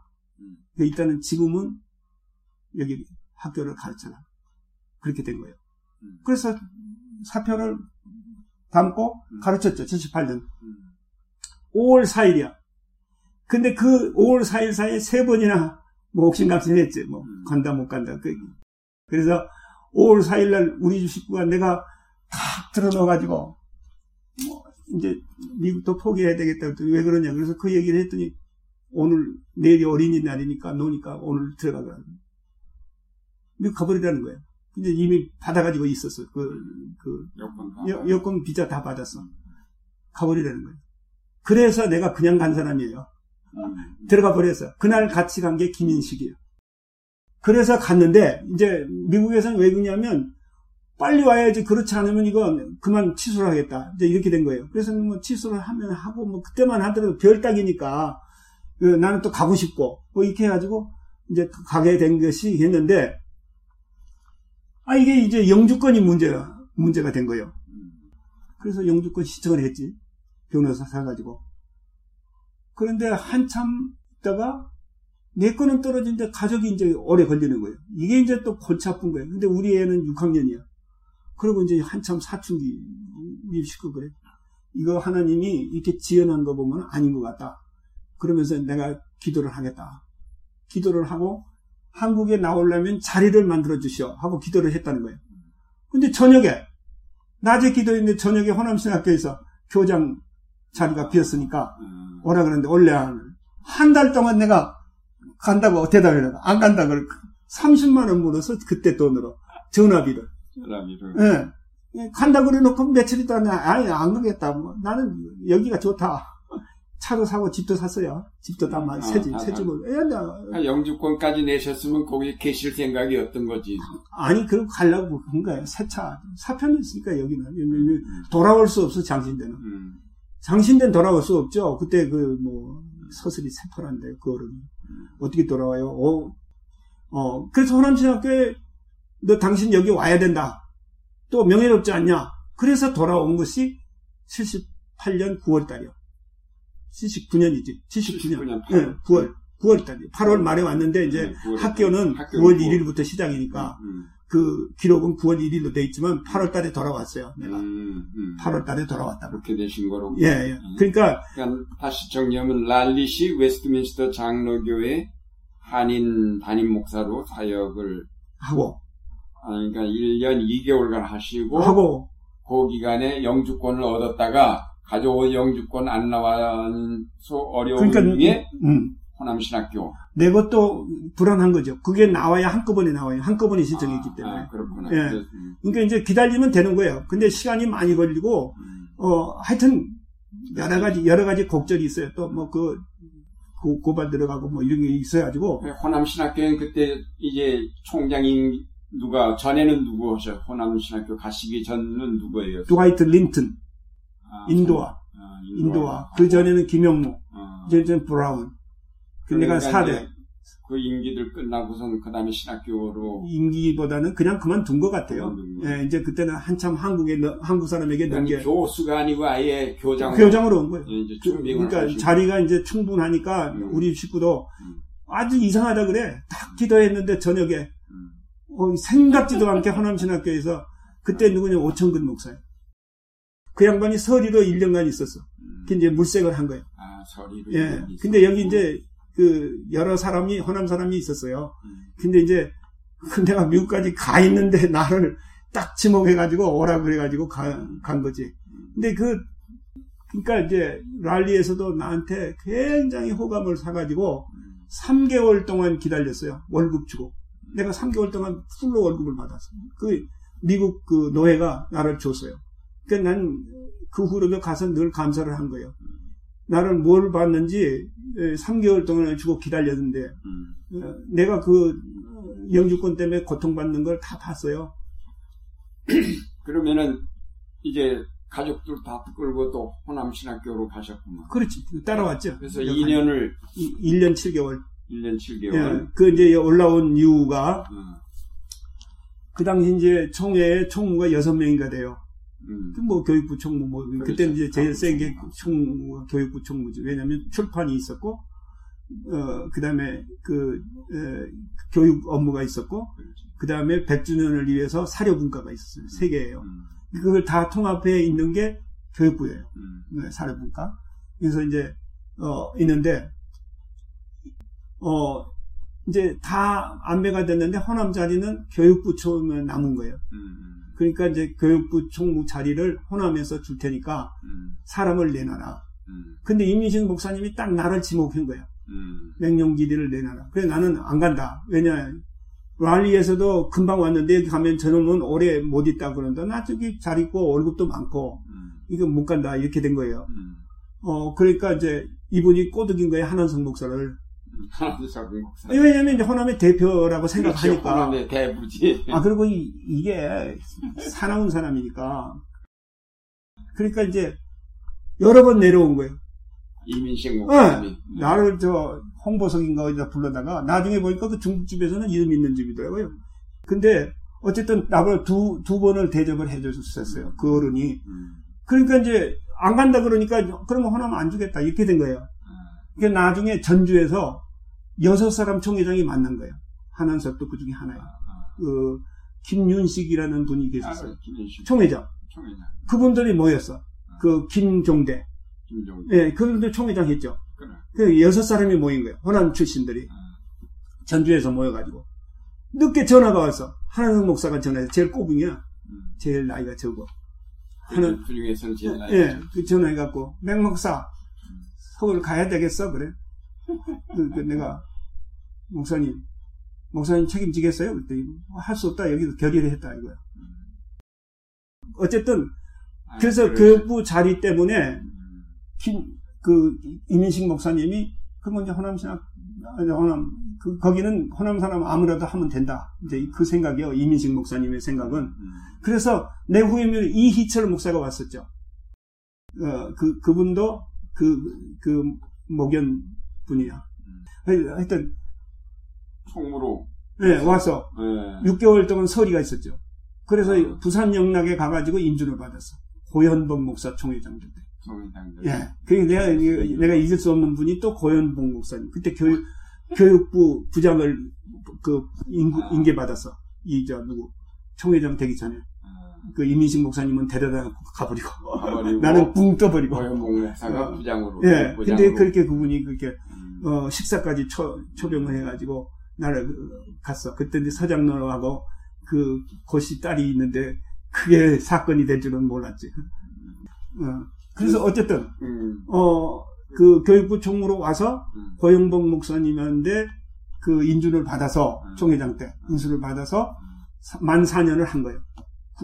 그 일단은 지금은 여기 학교를 가르쳐라. 그렇게 된 거예요. 그래서 사표를 담고 가르쳤죠. 78년. 5월 4일이야. 근데 그 5월 4일 사이에 세 번이나 뭐 옥신각신 했지. 뭐 간다 못 간다. 그, 그래서 5월 4일 날 우리 식구가 내가 탁 들어넣어가지고, 뭐, 이제, 미국도 포기해야 되겠다. 왜 그러냐. 그래서 그 얘기를 했더니, 오늘, 내일이 어린이날이니까, 노니까 오늘 들어가더라. 미국 가버리라는 거예요. 근데 이미 받아가지고 있었어. 그, 그, 여권, 여권 비자 다 받았어. 가버리라는 거예요. 그래서 내가 그냥 간 사람이에요. 음. 들어가 버렸어. 그날 같이 간 게 김인식이에요. 그래서 갔는데, 이제 미국에서는 왜 그러냐면, 빨리 와야지 그렇지 않으면 이건 그만 취소를 하겠다. 이제 이렇게 된 거예요. 그래서 뭐 취소를 하면 하고 뭐 그때만 하더라도 별 딱이니까 그 나는 또 가고 싶고 뭐 이렇게 해가지고 이제 가게 된 것이 했는데 아 이게 이제 영주권이 문제가 문제가 된 거예요. 그래서 영주권 시청을 했지 변호사 사가지고 그런데 한참 있다가 내 거는 떨어진데 가족이 이제 오래 걸리는 거예요. 이게 이제 또 골치 아픈 거예요. 근데 우리 애는 6학년이야. 그리고 이제 한참 사춘기 입시고 그래. 이거 하나님이 이렇게 지어놓은 거 보면 아닌 것 같다. 그러면서 내가 기도를 하겠다. 기도를 하고 한국에 나오려면 자리를 만들어 주시오 하고 기도를 했다는 거예요. 근데 저녁에 낮에 기도했는데 저녁에 호남신학교에서 교장 자리가 비었으니까 오라 그러는데 원래 한 달 동안 내가 간다고 대답을 안 간다 그럴 30만 원 물어서 그때 돈으로 전화비를. 전화비를. 예. 간다 그래 놓고 며칠 있다 아예 안 가겠다. 뭐 나는 여기가 좋다. 차도 사고 집도 샀어요. 집도 다 아, 새 집, 새 집을. 아, 아, 영주권까지 내셨으면 거기 계실 생각이었던 거지. 아니, 그럼 가려고 한 거예요. 새 차. 사편이 있으니까 여기는. 음. 돌아올 수 없어, 장신대는. 음. 장신대는 돌아올 수 없죠. 그때 그, 뭐, 서슬이 새파란데, 그 어른이. 음. 어떻게 돌아와요? 어, 어, 그래서 호남신학교에 너 당신 여기 와야 된다. 또 명예롭지 않냐. 그래서 돌아온 것이 78년 9월 달이요. 79년이지. 79년. 79년 8월. 네, 9월. 9월 달. 8월 말에 왔는데 이제 네, 학교는 9월 1일부터 시작이니까 음, 음. 그 기록은 9월 1일로 돼 있지만 8월 달에 돌아왔어요. 내가. 음, 음. 8월 달에 돌아왔다. 그렇게 되신 거로. 예, 예. 그러니까, 그러니까 다시 정리하면 랄리시 웨스트민스터 장로교회 한인 담임 목사로 사역을 하고 아, 그러니까 1년 2개월간 하시고 하고 그 기간에 영주권을 얻었다가 가져온 영주권 안 나와서 어려운 그러니까, 중에 음. 호남신학교. 내 것도 불안한 거죠. 그게 나와야 한꺼번에 나와요. 한꺼번에 신청했기 아, 때문에. 아, 그렇구나. 예. 음. 그러니까 이제 기다리면 되는 거예요. 근데 시간이 많이 걸리고, 음. 어, 하여튼, 여러 가지, 여러 가지 곡절이 있어요. 또 뭐 그, 고, 고발 들어가고 뭐 이런 게 있어가지고. 호남신학교는 그때 이제 총장인 누가, 전에는 누구 하셔? 호남신학교 가시기 전은 누구예요? 드와이트 린튼. 아, 인도와. 아, 인도와. 그 전에는 김영모. 아. 이제 브라운. 그 그러니까 4대. 그 임기들 끝나고선 그 다음에 신학교로 임기보다는 그냥 그만둔 것 같아요. 예, 이제 그때는 한참 한국에 한국 사람에게 넘겨 교수가 아니고 아예 교장 교장으로 온 거예요. 예, 이제 그러니까 하시고. 자리가 이제 충분하니까 음. 우리 식구도 음. 아주 이상하다 그래. 딱 기도했는데 저녁에 음. 어, 생각지도 않게 호남신학교에서 그때 누구냐 오천근 목사예요. 그 양반이 서리로 1년간 있었어. 음. 그 이제 물색을 한 거예요. 아, 서리로. 예. 근데 여기 이제 그 여러 사람이 호남 사람이 있었어요. 근데 이제 내가 미국까지 가 있는데 나를 딱 지목해가지고 오라 그래가지고 가, 간 거지. 근데 그 그러니까 이제 랄리에서도 나한테 굉장히 호감을 사가지고 3개월 동안 기다렸어요. 월급 주고. 내가 3개월 동안 풀로 월급을 받았어요. 그 미국 그 노예가 나를 줬어요. 그러니까 난 그 후로도 가서 늘 감사를 한 거예요. 나를 뭘 받는지 3개월 동안 주고 기다렸는데 음. 어, 내가 그 영주권 때문에 고통받는 걸 다 봤어요. 그러면은 이제 가족들 다 끌고 또 호남신학교로 가셨구만. 그렇지. 따라왔죠. 그래서 2년을 1년 7개월. 1년 7개월. 예, 그 이제 올라온 이유가 음. 그 당시 이제 총회에 총무가 6명인가 돼요. 음. 뭐 교육부 총무 뭐 그렇죠. 그때는 이제 제일 센 게 총무 교육부 총무죠. 왜냐하면 출판이 있었고 어 그다음에 그 에, 교육 업무가 있었고 그렇죠. 그다음에 100주년을 위해서 사료 분과가 있었어요. 세 개예요. 음. 그걸 다 통합해 있는 게 교육부예요. 음. 네, 사료 분과. 그래서 이제 어 있는데 어 이제 다 안배가 됐는데 호남 자리는 교육부 총무에 남은 거예요. 음. 그러니까 이제 교육부 총무 자리를 호남에서 줄 테니까 음. 사람을 내놔라. 음. 근데 임민식 목사님이 딱 나를 지목한 거야. 음. 맹령기디를 내놔라. 그래 나는 안 간다. 왜냐 랄리에서도 금방 왔는데 여기 가면 저놈은 오래 못 있다 그런다. 나 저기 잘 있고 월급도 많고 음. 이거 못 간다 이렇게 된 거예요. 음. 어 그러니까 이제 이분이 꼬드긴 거예요 한원성 목사를. 목사. 왜냐면 이제 호남의 대표라고 생각하니까. 그렇죠, 호남의 대부지. 아 그리고 이, 이게 사나운 사람이니까. 그러니까 이제 여러 번 내려온 거예요. 이민식 목사님이. 네. 나를 저 홍보석인가 어디다 불러다가 나중에 보니까 그 중국집에서는 이름 있는 집이더라고요. 근데 어쨌든 나를 두, 두 번을 대접을 해줬었어요. 그 어른이. 음. 그러니까 이제 안 간다 그러니까 그러면 호남 안 주겠다 이렇게 된 거예요. 그러니까 나중에 전주에서 여섯 사람 총회장이 만난 거예요. 한한석도 그 중에 하나예요. 아, 아. 그 김윤식이라는 분이 계셨어요. 아, 총회장. 총회장. 그분들이 모였어. 그 김종대. 김종대. 예, 그분도 총회장 했죠. 그래. 그 여섯 사람이 모인 거예요. 호남 출신들이. 음. 전주에서 모여가지고. 늦게 전화가 와서 하나님 목사가 전화해서 제일 꼬붕이야. 음. 제일 나이가 적어. 하는 그 중에서는 제일 나이. 예, 그 전화해갖고 맹 목사 음. 서울 가야 되겠어 그래. 그, 그 내가 목사님 목사님 책임지겠어요? 그랬더니 할수 없다 여기서 결의를 했다 이거야. 음. 어쨌든 아, 그래서 교육부 자리 때문에 김, 그 이민식 목사님이 그러면 이제 호남신학 호남 그 거기는 호남 사람 아무래도 하면 된다. 이제 그 생각이요 이민식 목사님의 생각은 음. 그래서 내 후임으로 이희철 목사가 왔었죠. 어, 그 그분도 그그 그 목연 분이야. 음. 하여튼 총무로 네 와서 네. 6개월 동안 서리가 있었죠. 그래서 아. 부산 영락에 가가지고 인준을 받았어. 고현범 목사 총회장들 때. 총회장들. 예. 그 내가 내가 잊을 수 없는 분이 또 고현범 목사님. 그때 교육 교육부 부장을 그 인, 아. 인계받았어. 이 저 누구 총회장 되기 전에. 아. 그 이민식 목사님은 데려다 가버리고, 가버리고 나는 붕 떠버리고 목사가 어. 부장으로 예 부장으로. 근데 그렇게 그분이 그렇게 음. 어, 식사까지 초, 초병을 해가지고 나를 갔어 그때 이제 서장로하고 그 고시 딸이 있는데 그게 사건이 될 줄은 몰랐지 어, 그래서 어쨌든 음. 어, 그 교육부 총무로 와서 음. 고영복 목사님한테 그 인준을 받아서 음. 총회장 때 인수를 받아서 만 4년을 한 거예요.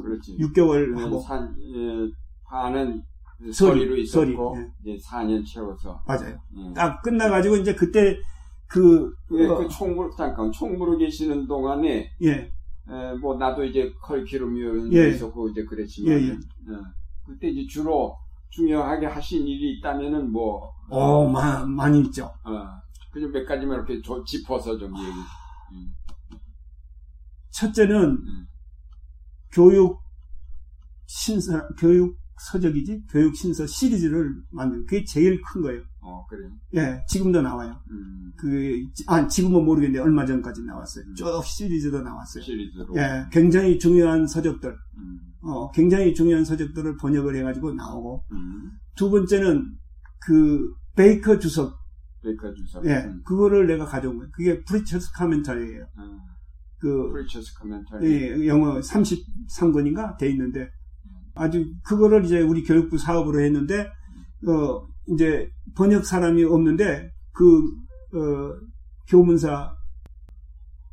그렇지. 6개월 하고. 산, 예, 반은 서리로 있었고 서리, 예. 이제 4년 채워서 맞아요. 예. 딱 끝나가지고 이제 그때 그, 예, 어, 그 총무로 잠깐 총무로 계시는 동안에 예. 에, 뭐 나도 이제 컬큐럼위원회 예. 있었고 이제 그랬지만 예, 예. 예. 그때 이제 주로 중요하게 하신 일이 있다면은 뭐 어, 마, 많이 있죠. 어, 그냥 몇 가지만 이렇게 조, 짚어서 좀 얘기. 음. 첫째는 음. 교육 신서 교육 서적이지 교육 신서 시리즈를 만든 그게 제일 큰 거예요. 어 그래요? 예, 지금도 나와요. 음. 그, 아, 지금은 모르겠는데 얼마 전까지 나왔어요. 음. 쭉 시리즈도 나왔어요. 시리즈로. 예, 굉장히 중요한 서적들. 음. 어, 굉장히 중요한 서적들을 번역을 해가지고 나오고. 음. 두 번째는 그 베이커 주석. 베이커 주석. 예, 음. 그거를 내가 가져온 거예요. 그게 Preacher's Commentary예요. 음. 그. 예, 영어 33권인가 돼 있는데 아주 그거를 이제 우리 교육부 사업으로 했는데 어 이제 번역 사람이 없는데 그 어, 교문사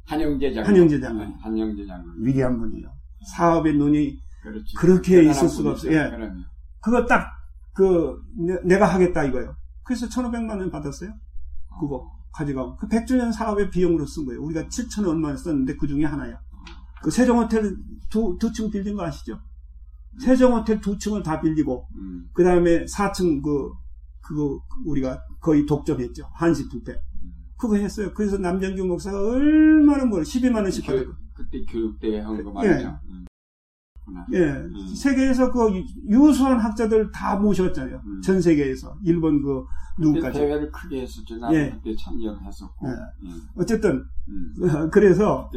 한영재 장 한영재 장관 한영재 장관 위대한 분이에요. 사업의 눈이 그렇지. 그렇게 있을 수가 없어요. 예. 그거 딱 그 내가 하겠다 이거예요. 그래서 1,500만 원 받았어요. 그거 가져가고 그 100주년 사업의 비용으로 쓴 거예요. 우리가 7천 원만 썼는데 그 중에 하나야. 그 세종호텔 두 두 층 빌린 거 아시죠? 세종호텔 두 층을 다 빌리고 음. 그 다음에 4층 그 그거 우리가 거의 독점했죠 한식 뷔페 음. 그거 했어요. 그래서 남정규 목사가 얼마나 뭘 12만 원씩 받았고 그때 교육대 한거 말이죠. 예. 음. 예. 음. 세계에서 그 유수한 학자들 다 모셨잖아요. 음. 전 세계에서 일본 그 누구까지 대회를 크게 했었죠. 나도 예. 그때 참여를 했었고. 예. 음. 어쨌든 그래서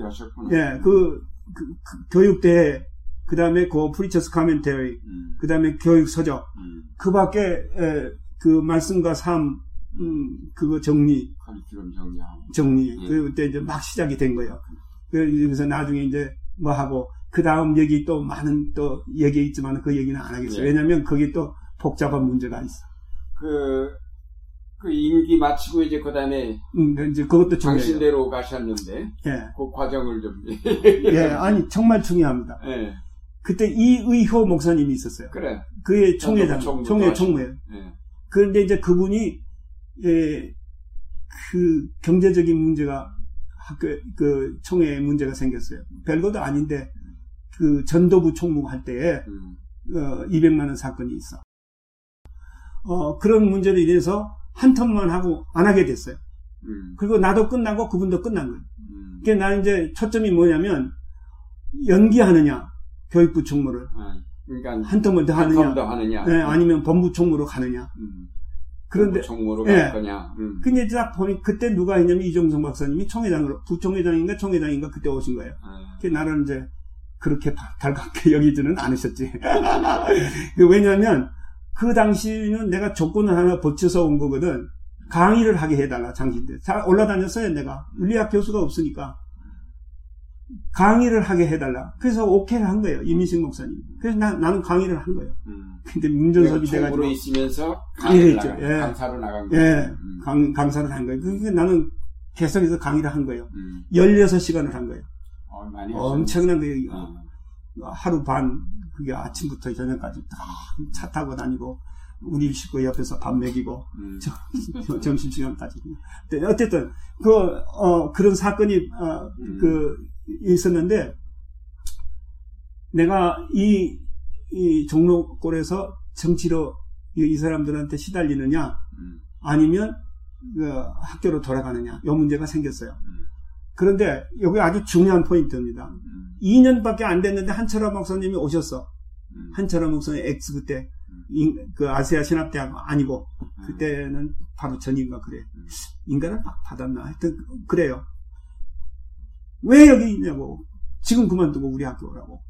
예, 그, 그, 그 교육대 그 다음에 그 Preacher's Commentary, 음. 그 다음에 교육 서적, 음. 그 밖에 에, 그 말씀과 삶, 음, 그거 정리, 정리, 예. 그때 이제 막 시작이 된 거예요. 그래서 나중에 이제 뭐 하고 그 다음 얘기 또 많은 또 얘기 있지만 그 얘기는 안 하겠어요. 예. 왜냐하면 거기 또 복잡한 문제가 있어. 그, 그 임기 마치고 이제 그 다음에 음, 이제 그것도 중요해요. 당신대로 가셨는데 예. 그 과정을 좀 예, 아니 정말 중요합니다. 예. 그때 이의효 목사님이 있었어요. 그래. 그의 총회장, 총회 총회. 네. 그런데 이제 그분이 예, 그 경제적인 문제가 학교 그 총회에 문제가 생겼어요. 별것도 아닌데 그 전도부 총무할 때에 음. 어, 200만 원 사건이 있어. 어, 그런 문제로 인해서 한 턴만 하고 안 하게 됐어요. 음. 그리고 나도 끝나고 그분도 끝난 거예요. 음. 그게 나 이제 초점이 뭐냐면 연기하느냐 교육부 총무를 아, 그러니까 한 텀을 더 하느냐, 더 하느냐. 네, 아니면 본부 총무로 가느냐. 음. 그런데 총무로 갈 네. 거냐. 음. 근데 딱 보니 그때 누가 했냐면 이종성 박사님이 총회장으로 부총회장인가 총회장인가 그때 오신 거예요. 아. 그 나는 이제 그렇게 달갑게 여기지는 않으셨지. 그 왜냐하면 그 당시는 내가 조건을 하나 버텨서 온 거거든. 강의를 하게 해달라, 장신대. 잘 올라다녔어요, 내가. 물리학 교수가 없으니까. 강의를 하게 해달라. 그래서 오케이를 한 거예요, 이민식 목사님. 그래서 나, 나는 강의를 한 거예요. 음. 근데 문전섭이 돼가지고. 있으면서 강의를 나간, 예. 강사로 나간 거예요. 예, 음. 강, 강사를 한 거예요. 그러니까 나는 계속해서 강의를 한 거예요. 음. 16시간을 한 거예요. 엄청난 거예요. 어. 하루 반, 그게 아침부터 저녁까지 다 차 타고 다니고, 우리 식구 옆에서 밥 먹이고, 음. 점심 시간까지. 어쨌든, 그, 어, 그런 사건이, 어, 음. 그, 있었는데, 내가 이, 이 종로골에서 정치로 이, 이 사람들한테 시달리느냐, 음. 아니면 그 학교로 돌아가느냐, 이 문제가 생겼어요. 음. 그런데 여기 아주 중요한 포인트입니다. 2년밖에 안 됐는데 한철아 목사님이 오셨어. 한철아 목사님 X 그때 그 아시아 신학대학 아니고 그때는 바로 전인가 그래. 인간을 받았나 하여튼 그래요. 왜 여기 있냐고. 지금 그만두고 우리 학교 오라고.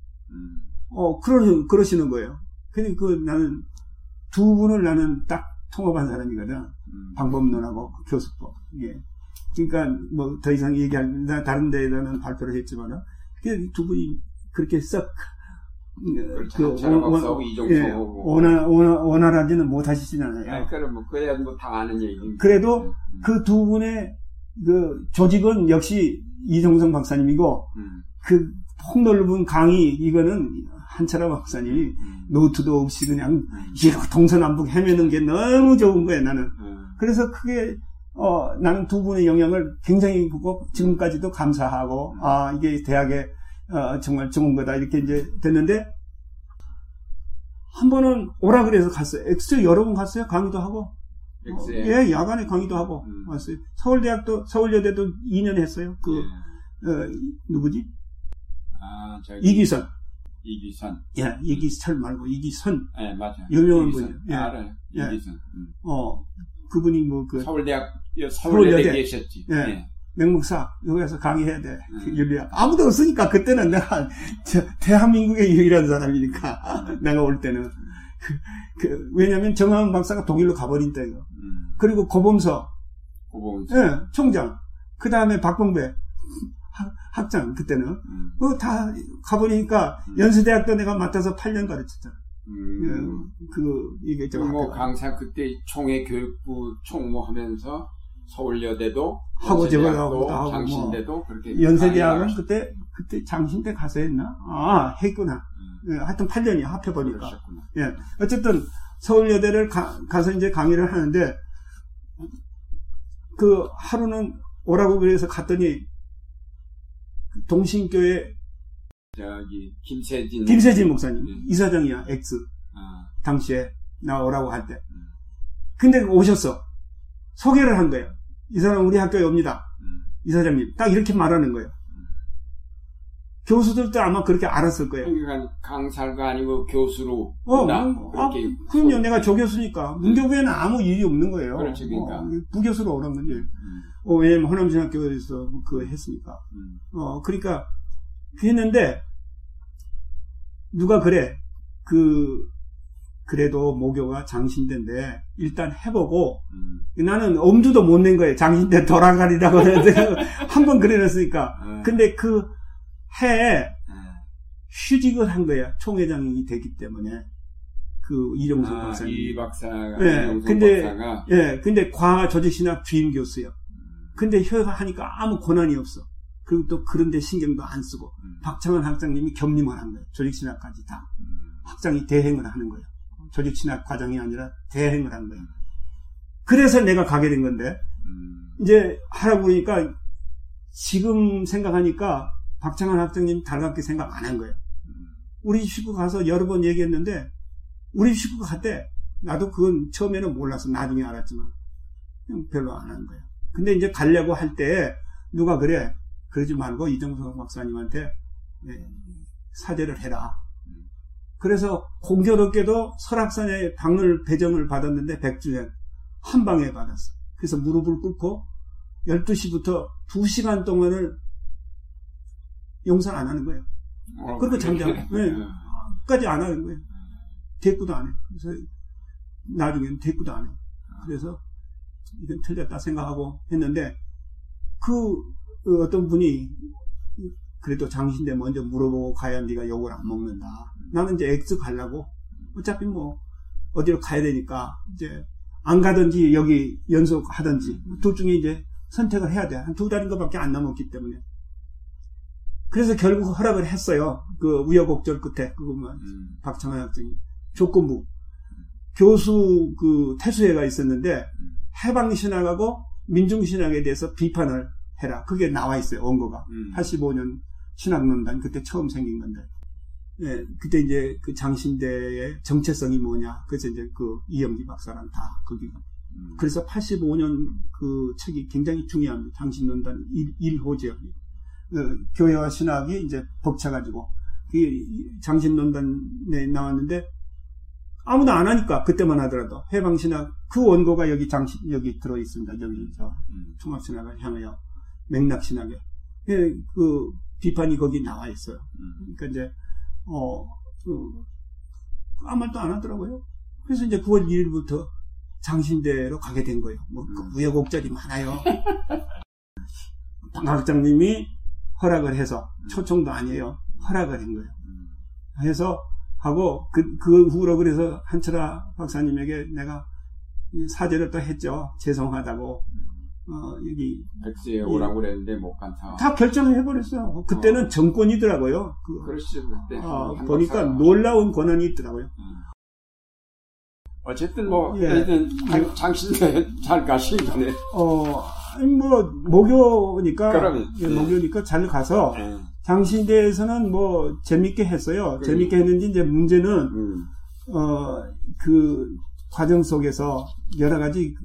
어, 그러, 그러시는 거예요. 근데 그 나는 두 분을 나는 딱 통합한 사람이거든. 음. 방법론하고 교수법. 예. 그러니까 뭐 더 이상 얘기할, 다른 데에는 발표를 했지만, 두 분이 그렇게 썩, 그, 원, 예, 원활, 원활, 원활하지는 못하시잖아요. 아, 그럼 뭐, 그래야 뭐다 아는 얘기니까. 그래도 음. 그두 분의 그 조직은 역시 이정성 박사님이고, 음. 그 폭넓은 강의, 이거는 한철아 박사님이 음. 노트도 없이 그냥 음. 이렇게 동서남북 헤매는 게 너무 좋은 거예요, 나는. 음. 그래서 크게 어, 나는 두 분의 영향을 굉장히 보고 지금까지도 감사하고, 아, 이게 대학에 어, 정말 좋은 거다. 이렇게 이제 됐는데, 한 번은 오라 그래서 갔어요. 엑스 여러 번 갔어요. 강의도 하고. 어, 예, 야간에 강의도 하고 음. 왔어요. 서울대학도, 서울여대도 2년 했어요. 그, 예. 어, 누구지? 아, 저기. 이기선. 이기선. 예, 이기선 말고 이기선. 예, 맞아요. 유명한 분이에요. 예. 알아요. 이기선. 음. 어, 그분이 뭐 그. 서울대학 서울여대 계셨지. 예. 예. 맹목사 여기서 강의해야 돼. 음. 윤리학 아무도 없으니까 그때는 내가 대한민국의 유일한 사람이니까 내가 올 때는 그, 그, 왜냐하면 정하은 박사가 독일로 가버린 때예요. 음. 그리고 고범서, 고범서, 예, 총장, 그 다음에 박봉배 학 장 그때는 음. 그다 가버리니까 음. 연세대학도 내가 맡아서 8년 가르쳤잖아. 음. 예, 그 이게 저뭐 강사 그때 총회 교육부 총무하면서 서울여대도 하고 저거 하고 뭐 장신대도 뭐 그렇게 연세대학은 그때 그때 장신대 가서 했나? 아 했구나. 음. 예, 하여튼 8년이 합해 보니까. 예, 어쨌든 서울여대를 가, 가서 이제 강의를 하는데 그 하루는 오라고 그래서 갔더니 동신교회 저기 김세진 김세진 목사님 네. 이사장이야 X 아. 당시에 나 오라고 할 때. 음. 근데 오셨어. 소개를 한 거예요. 이 사람 우리 학교에 옵니다. 음. 이사장님. 딱 이렇게 말하는 거예요. 음. 교수들도 아마 그렇게 알았을 거예요. 그러니까 강사가 아니고 교수로. 어, 나, 뭐, 아, 그럼요. 내가 조교수니까. 문교부에는 아무 일이 없는 거예요. 그렇지, 그러니까. 어, 부교수로 오란 거지. 음. 어, 왜냐면 허남신학교에서 그거 했으니까. 음. 어, 그러니까, 했는데, 누가 그래. 그, 그래도 모교가 장신대인데 일단 해보고 음. 나는 엄두도 못 낸 거예요. 장신대 돌아가리라고 한번 그래놨으니까. 음. 근데 그 해에 음. 휴직을 한 거야. 총회장이 됐기 때문에. 그 이종석 아, 박사님. 이 박사가. 예. 근데 박사가. 예. 근데 과학 조직신학 주임 교수요. 음. 근데 혀가 하니까 아무 권한이 없어. 그리고 또 그런데 신경도 안 쓰고 음. 박창원 학장님이 겸임을 한 거예요. 조직신학까지 다. 학장이 대행을 하는 거예요. 조직 진학 과정이 아니라 대행을 한 거예요. 그래서 내가 가게 된 건데 음. 이제 하라고 그러니까 지금 생각하니까 박창환 학장님 달갑게 생각 안 한 거예요. 음. 우리 식구 가서 여러 번 얘기했는데 우리 식구 갔대. 나도 그건 처음에는 몰라서 나중에 알았지만 별로 안 한 거예요. 근데 이제 가려고 할 때 누가 그래 그러지 말고 이정석 박사님한테 네, 사죄를 해라. 그래서 공교롭게도 설악산에 방을 배정을 받았는데 백주년 한 방에 받았어. 그래서 무릎을 꿇고 12시부터 2시간 동안을 용서 안 하는 거예요. 어, 그리고 잠자고. 네. 끝까지 안 하는 거예요. 대꾸도 안 해. 그래서 나중에는 대꾸도 안 해요. 그래서 이건 틀렸다 생각하고 했는데 그 어떤 분이 그래도 장신대 먼저 물어보고 가야 네가 욕을 안 먹는다. 나는 이제 X 가려고 어차피 뭐 어디로 가야 되니까 이제 안 가든지 여기 연속하든지 둘 중에 이제 선택을 해야 돼. 한 두 달인 것밖에 안 남았기 때문에. 그래서 결국 허락을 했어요. 그 우여곡절 끝에 그거만 음. 박창환 학생이 조건부 교수 그 태수회가 있었는데 해방 신학하고 민중 신학에 대해서 비판을 해라. 그게 나와 있어요. 원고가. 음. 85년 신학론단 그때 처음 생긴 건데. 예, 그때 이제 그 장신대의 정체성이 뭐냐. 그래서 이제 그 이영기 박사랑 다 거기. 음. 그래서 85년 그 책이 굉장히 중요합니다. 장신론단 1, 호죠 그 교회와 신학이 이제 벅차가지고. 장신론단에 나왔는데 아무도 안 하니까 그때만 하더라도 해방신학 그 원고가 여기 장신 여기 들어 있습니다. 여기 저 음. 통합신학을 향하여 맥락 신학에 예, 그 비판이 거기 나와 있어요. 음. 그러니까 이제 어 그 아무 말도 안 하더라고요. 그래서 이제 9월 1일부터 장신대로 가게 된 거예요. 뭐 음. 우여곡절이 많아요. 방학장님이 허락을 해서 초청도 아니에요. 허락을 한 거예요. 해서 하고 그, 그 후로 그래서 한철아 박사님에게 내가 사죄를 또 했죠. 죄송하다고. 어, 여기. 백수에 오라고 그랬는데 못 간다. 다 결정을 해버렸어요. 그때는 어. 정권이더라고요. 그, 그렇죠. 그때. 어, 보니까 놀라운 권한이 있더라고요. 음. 어쨌든 뭐, 예. 일단 장신대 잘 가신 거네. 어, 아니 뭐, 목요니까. 그럼, 예, 목요니까 잘 가서. 예. 장신대에서는 뭐 재밌게 했어요. 음. 재밌게 했는데 이제 문제는 음. 어 그 과정 속에서 여러 가지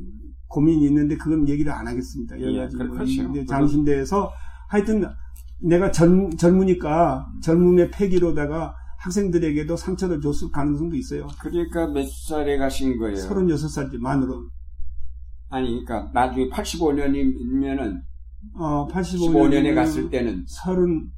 고민이 있는데 그건 얘기를 안 하겠습니다. 여러 예, 가지 예, 그렇죠. 장신대에서 하여튼 내가 젊, 젊으니까 젊음의 패기로다가 학생들에게도 상처를 줬을 가능성도 있어요. 그러니까 몇 살에 가신 거예요? 36살 만으로. 아니, 그러니까 나중에 85년이면은 어, 85년에 갔을 때는 30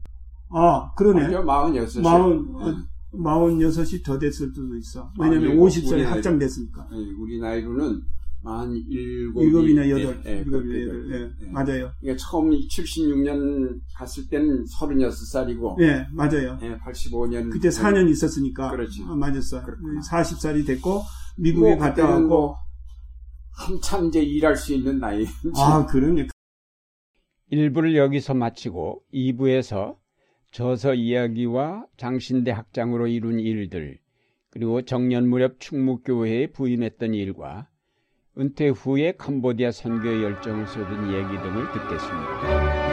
아, 그러네. 46시. 마흔, 마흔 여섯이 더 됐을 수도 있어. 왜냐면 아, 50살에 확장됐으니까. 네, 우리 나이로는 만 일곱. 일곱이나 여덟. 예, 일곱이나 여덟. 예, 맞아요. 그러니까 처음 76년 갔을 때는 36살이고. 예, 맞아요. 예, 85년. 그때 4년 있었으니까. 그렇지. 아, 맞았어. 그렇구나. 40살이 됐고, 미국에 뭐, 갔다 왔고. 뭐 한참 이제 일할 수 있는 나이. 아, 그러네. 1부를 여기서 마치고 2부에서 저서 이야기와 장신대 학장으로 이룬 일들, 그리고 정년 무렵 충무교회에 부임했던 일과 은퇴 후에 캄보디아 선교의 열정을 쏟은 얘기 등을 듣겠습니다.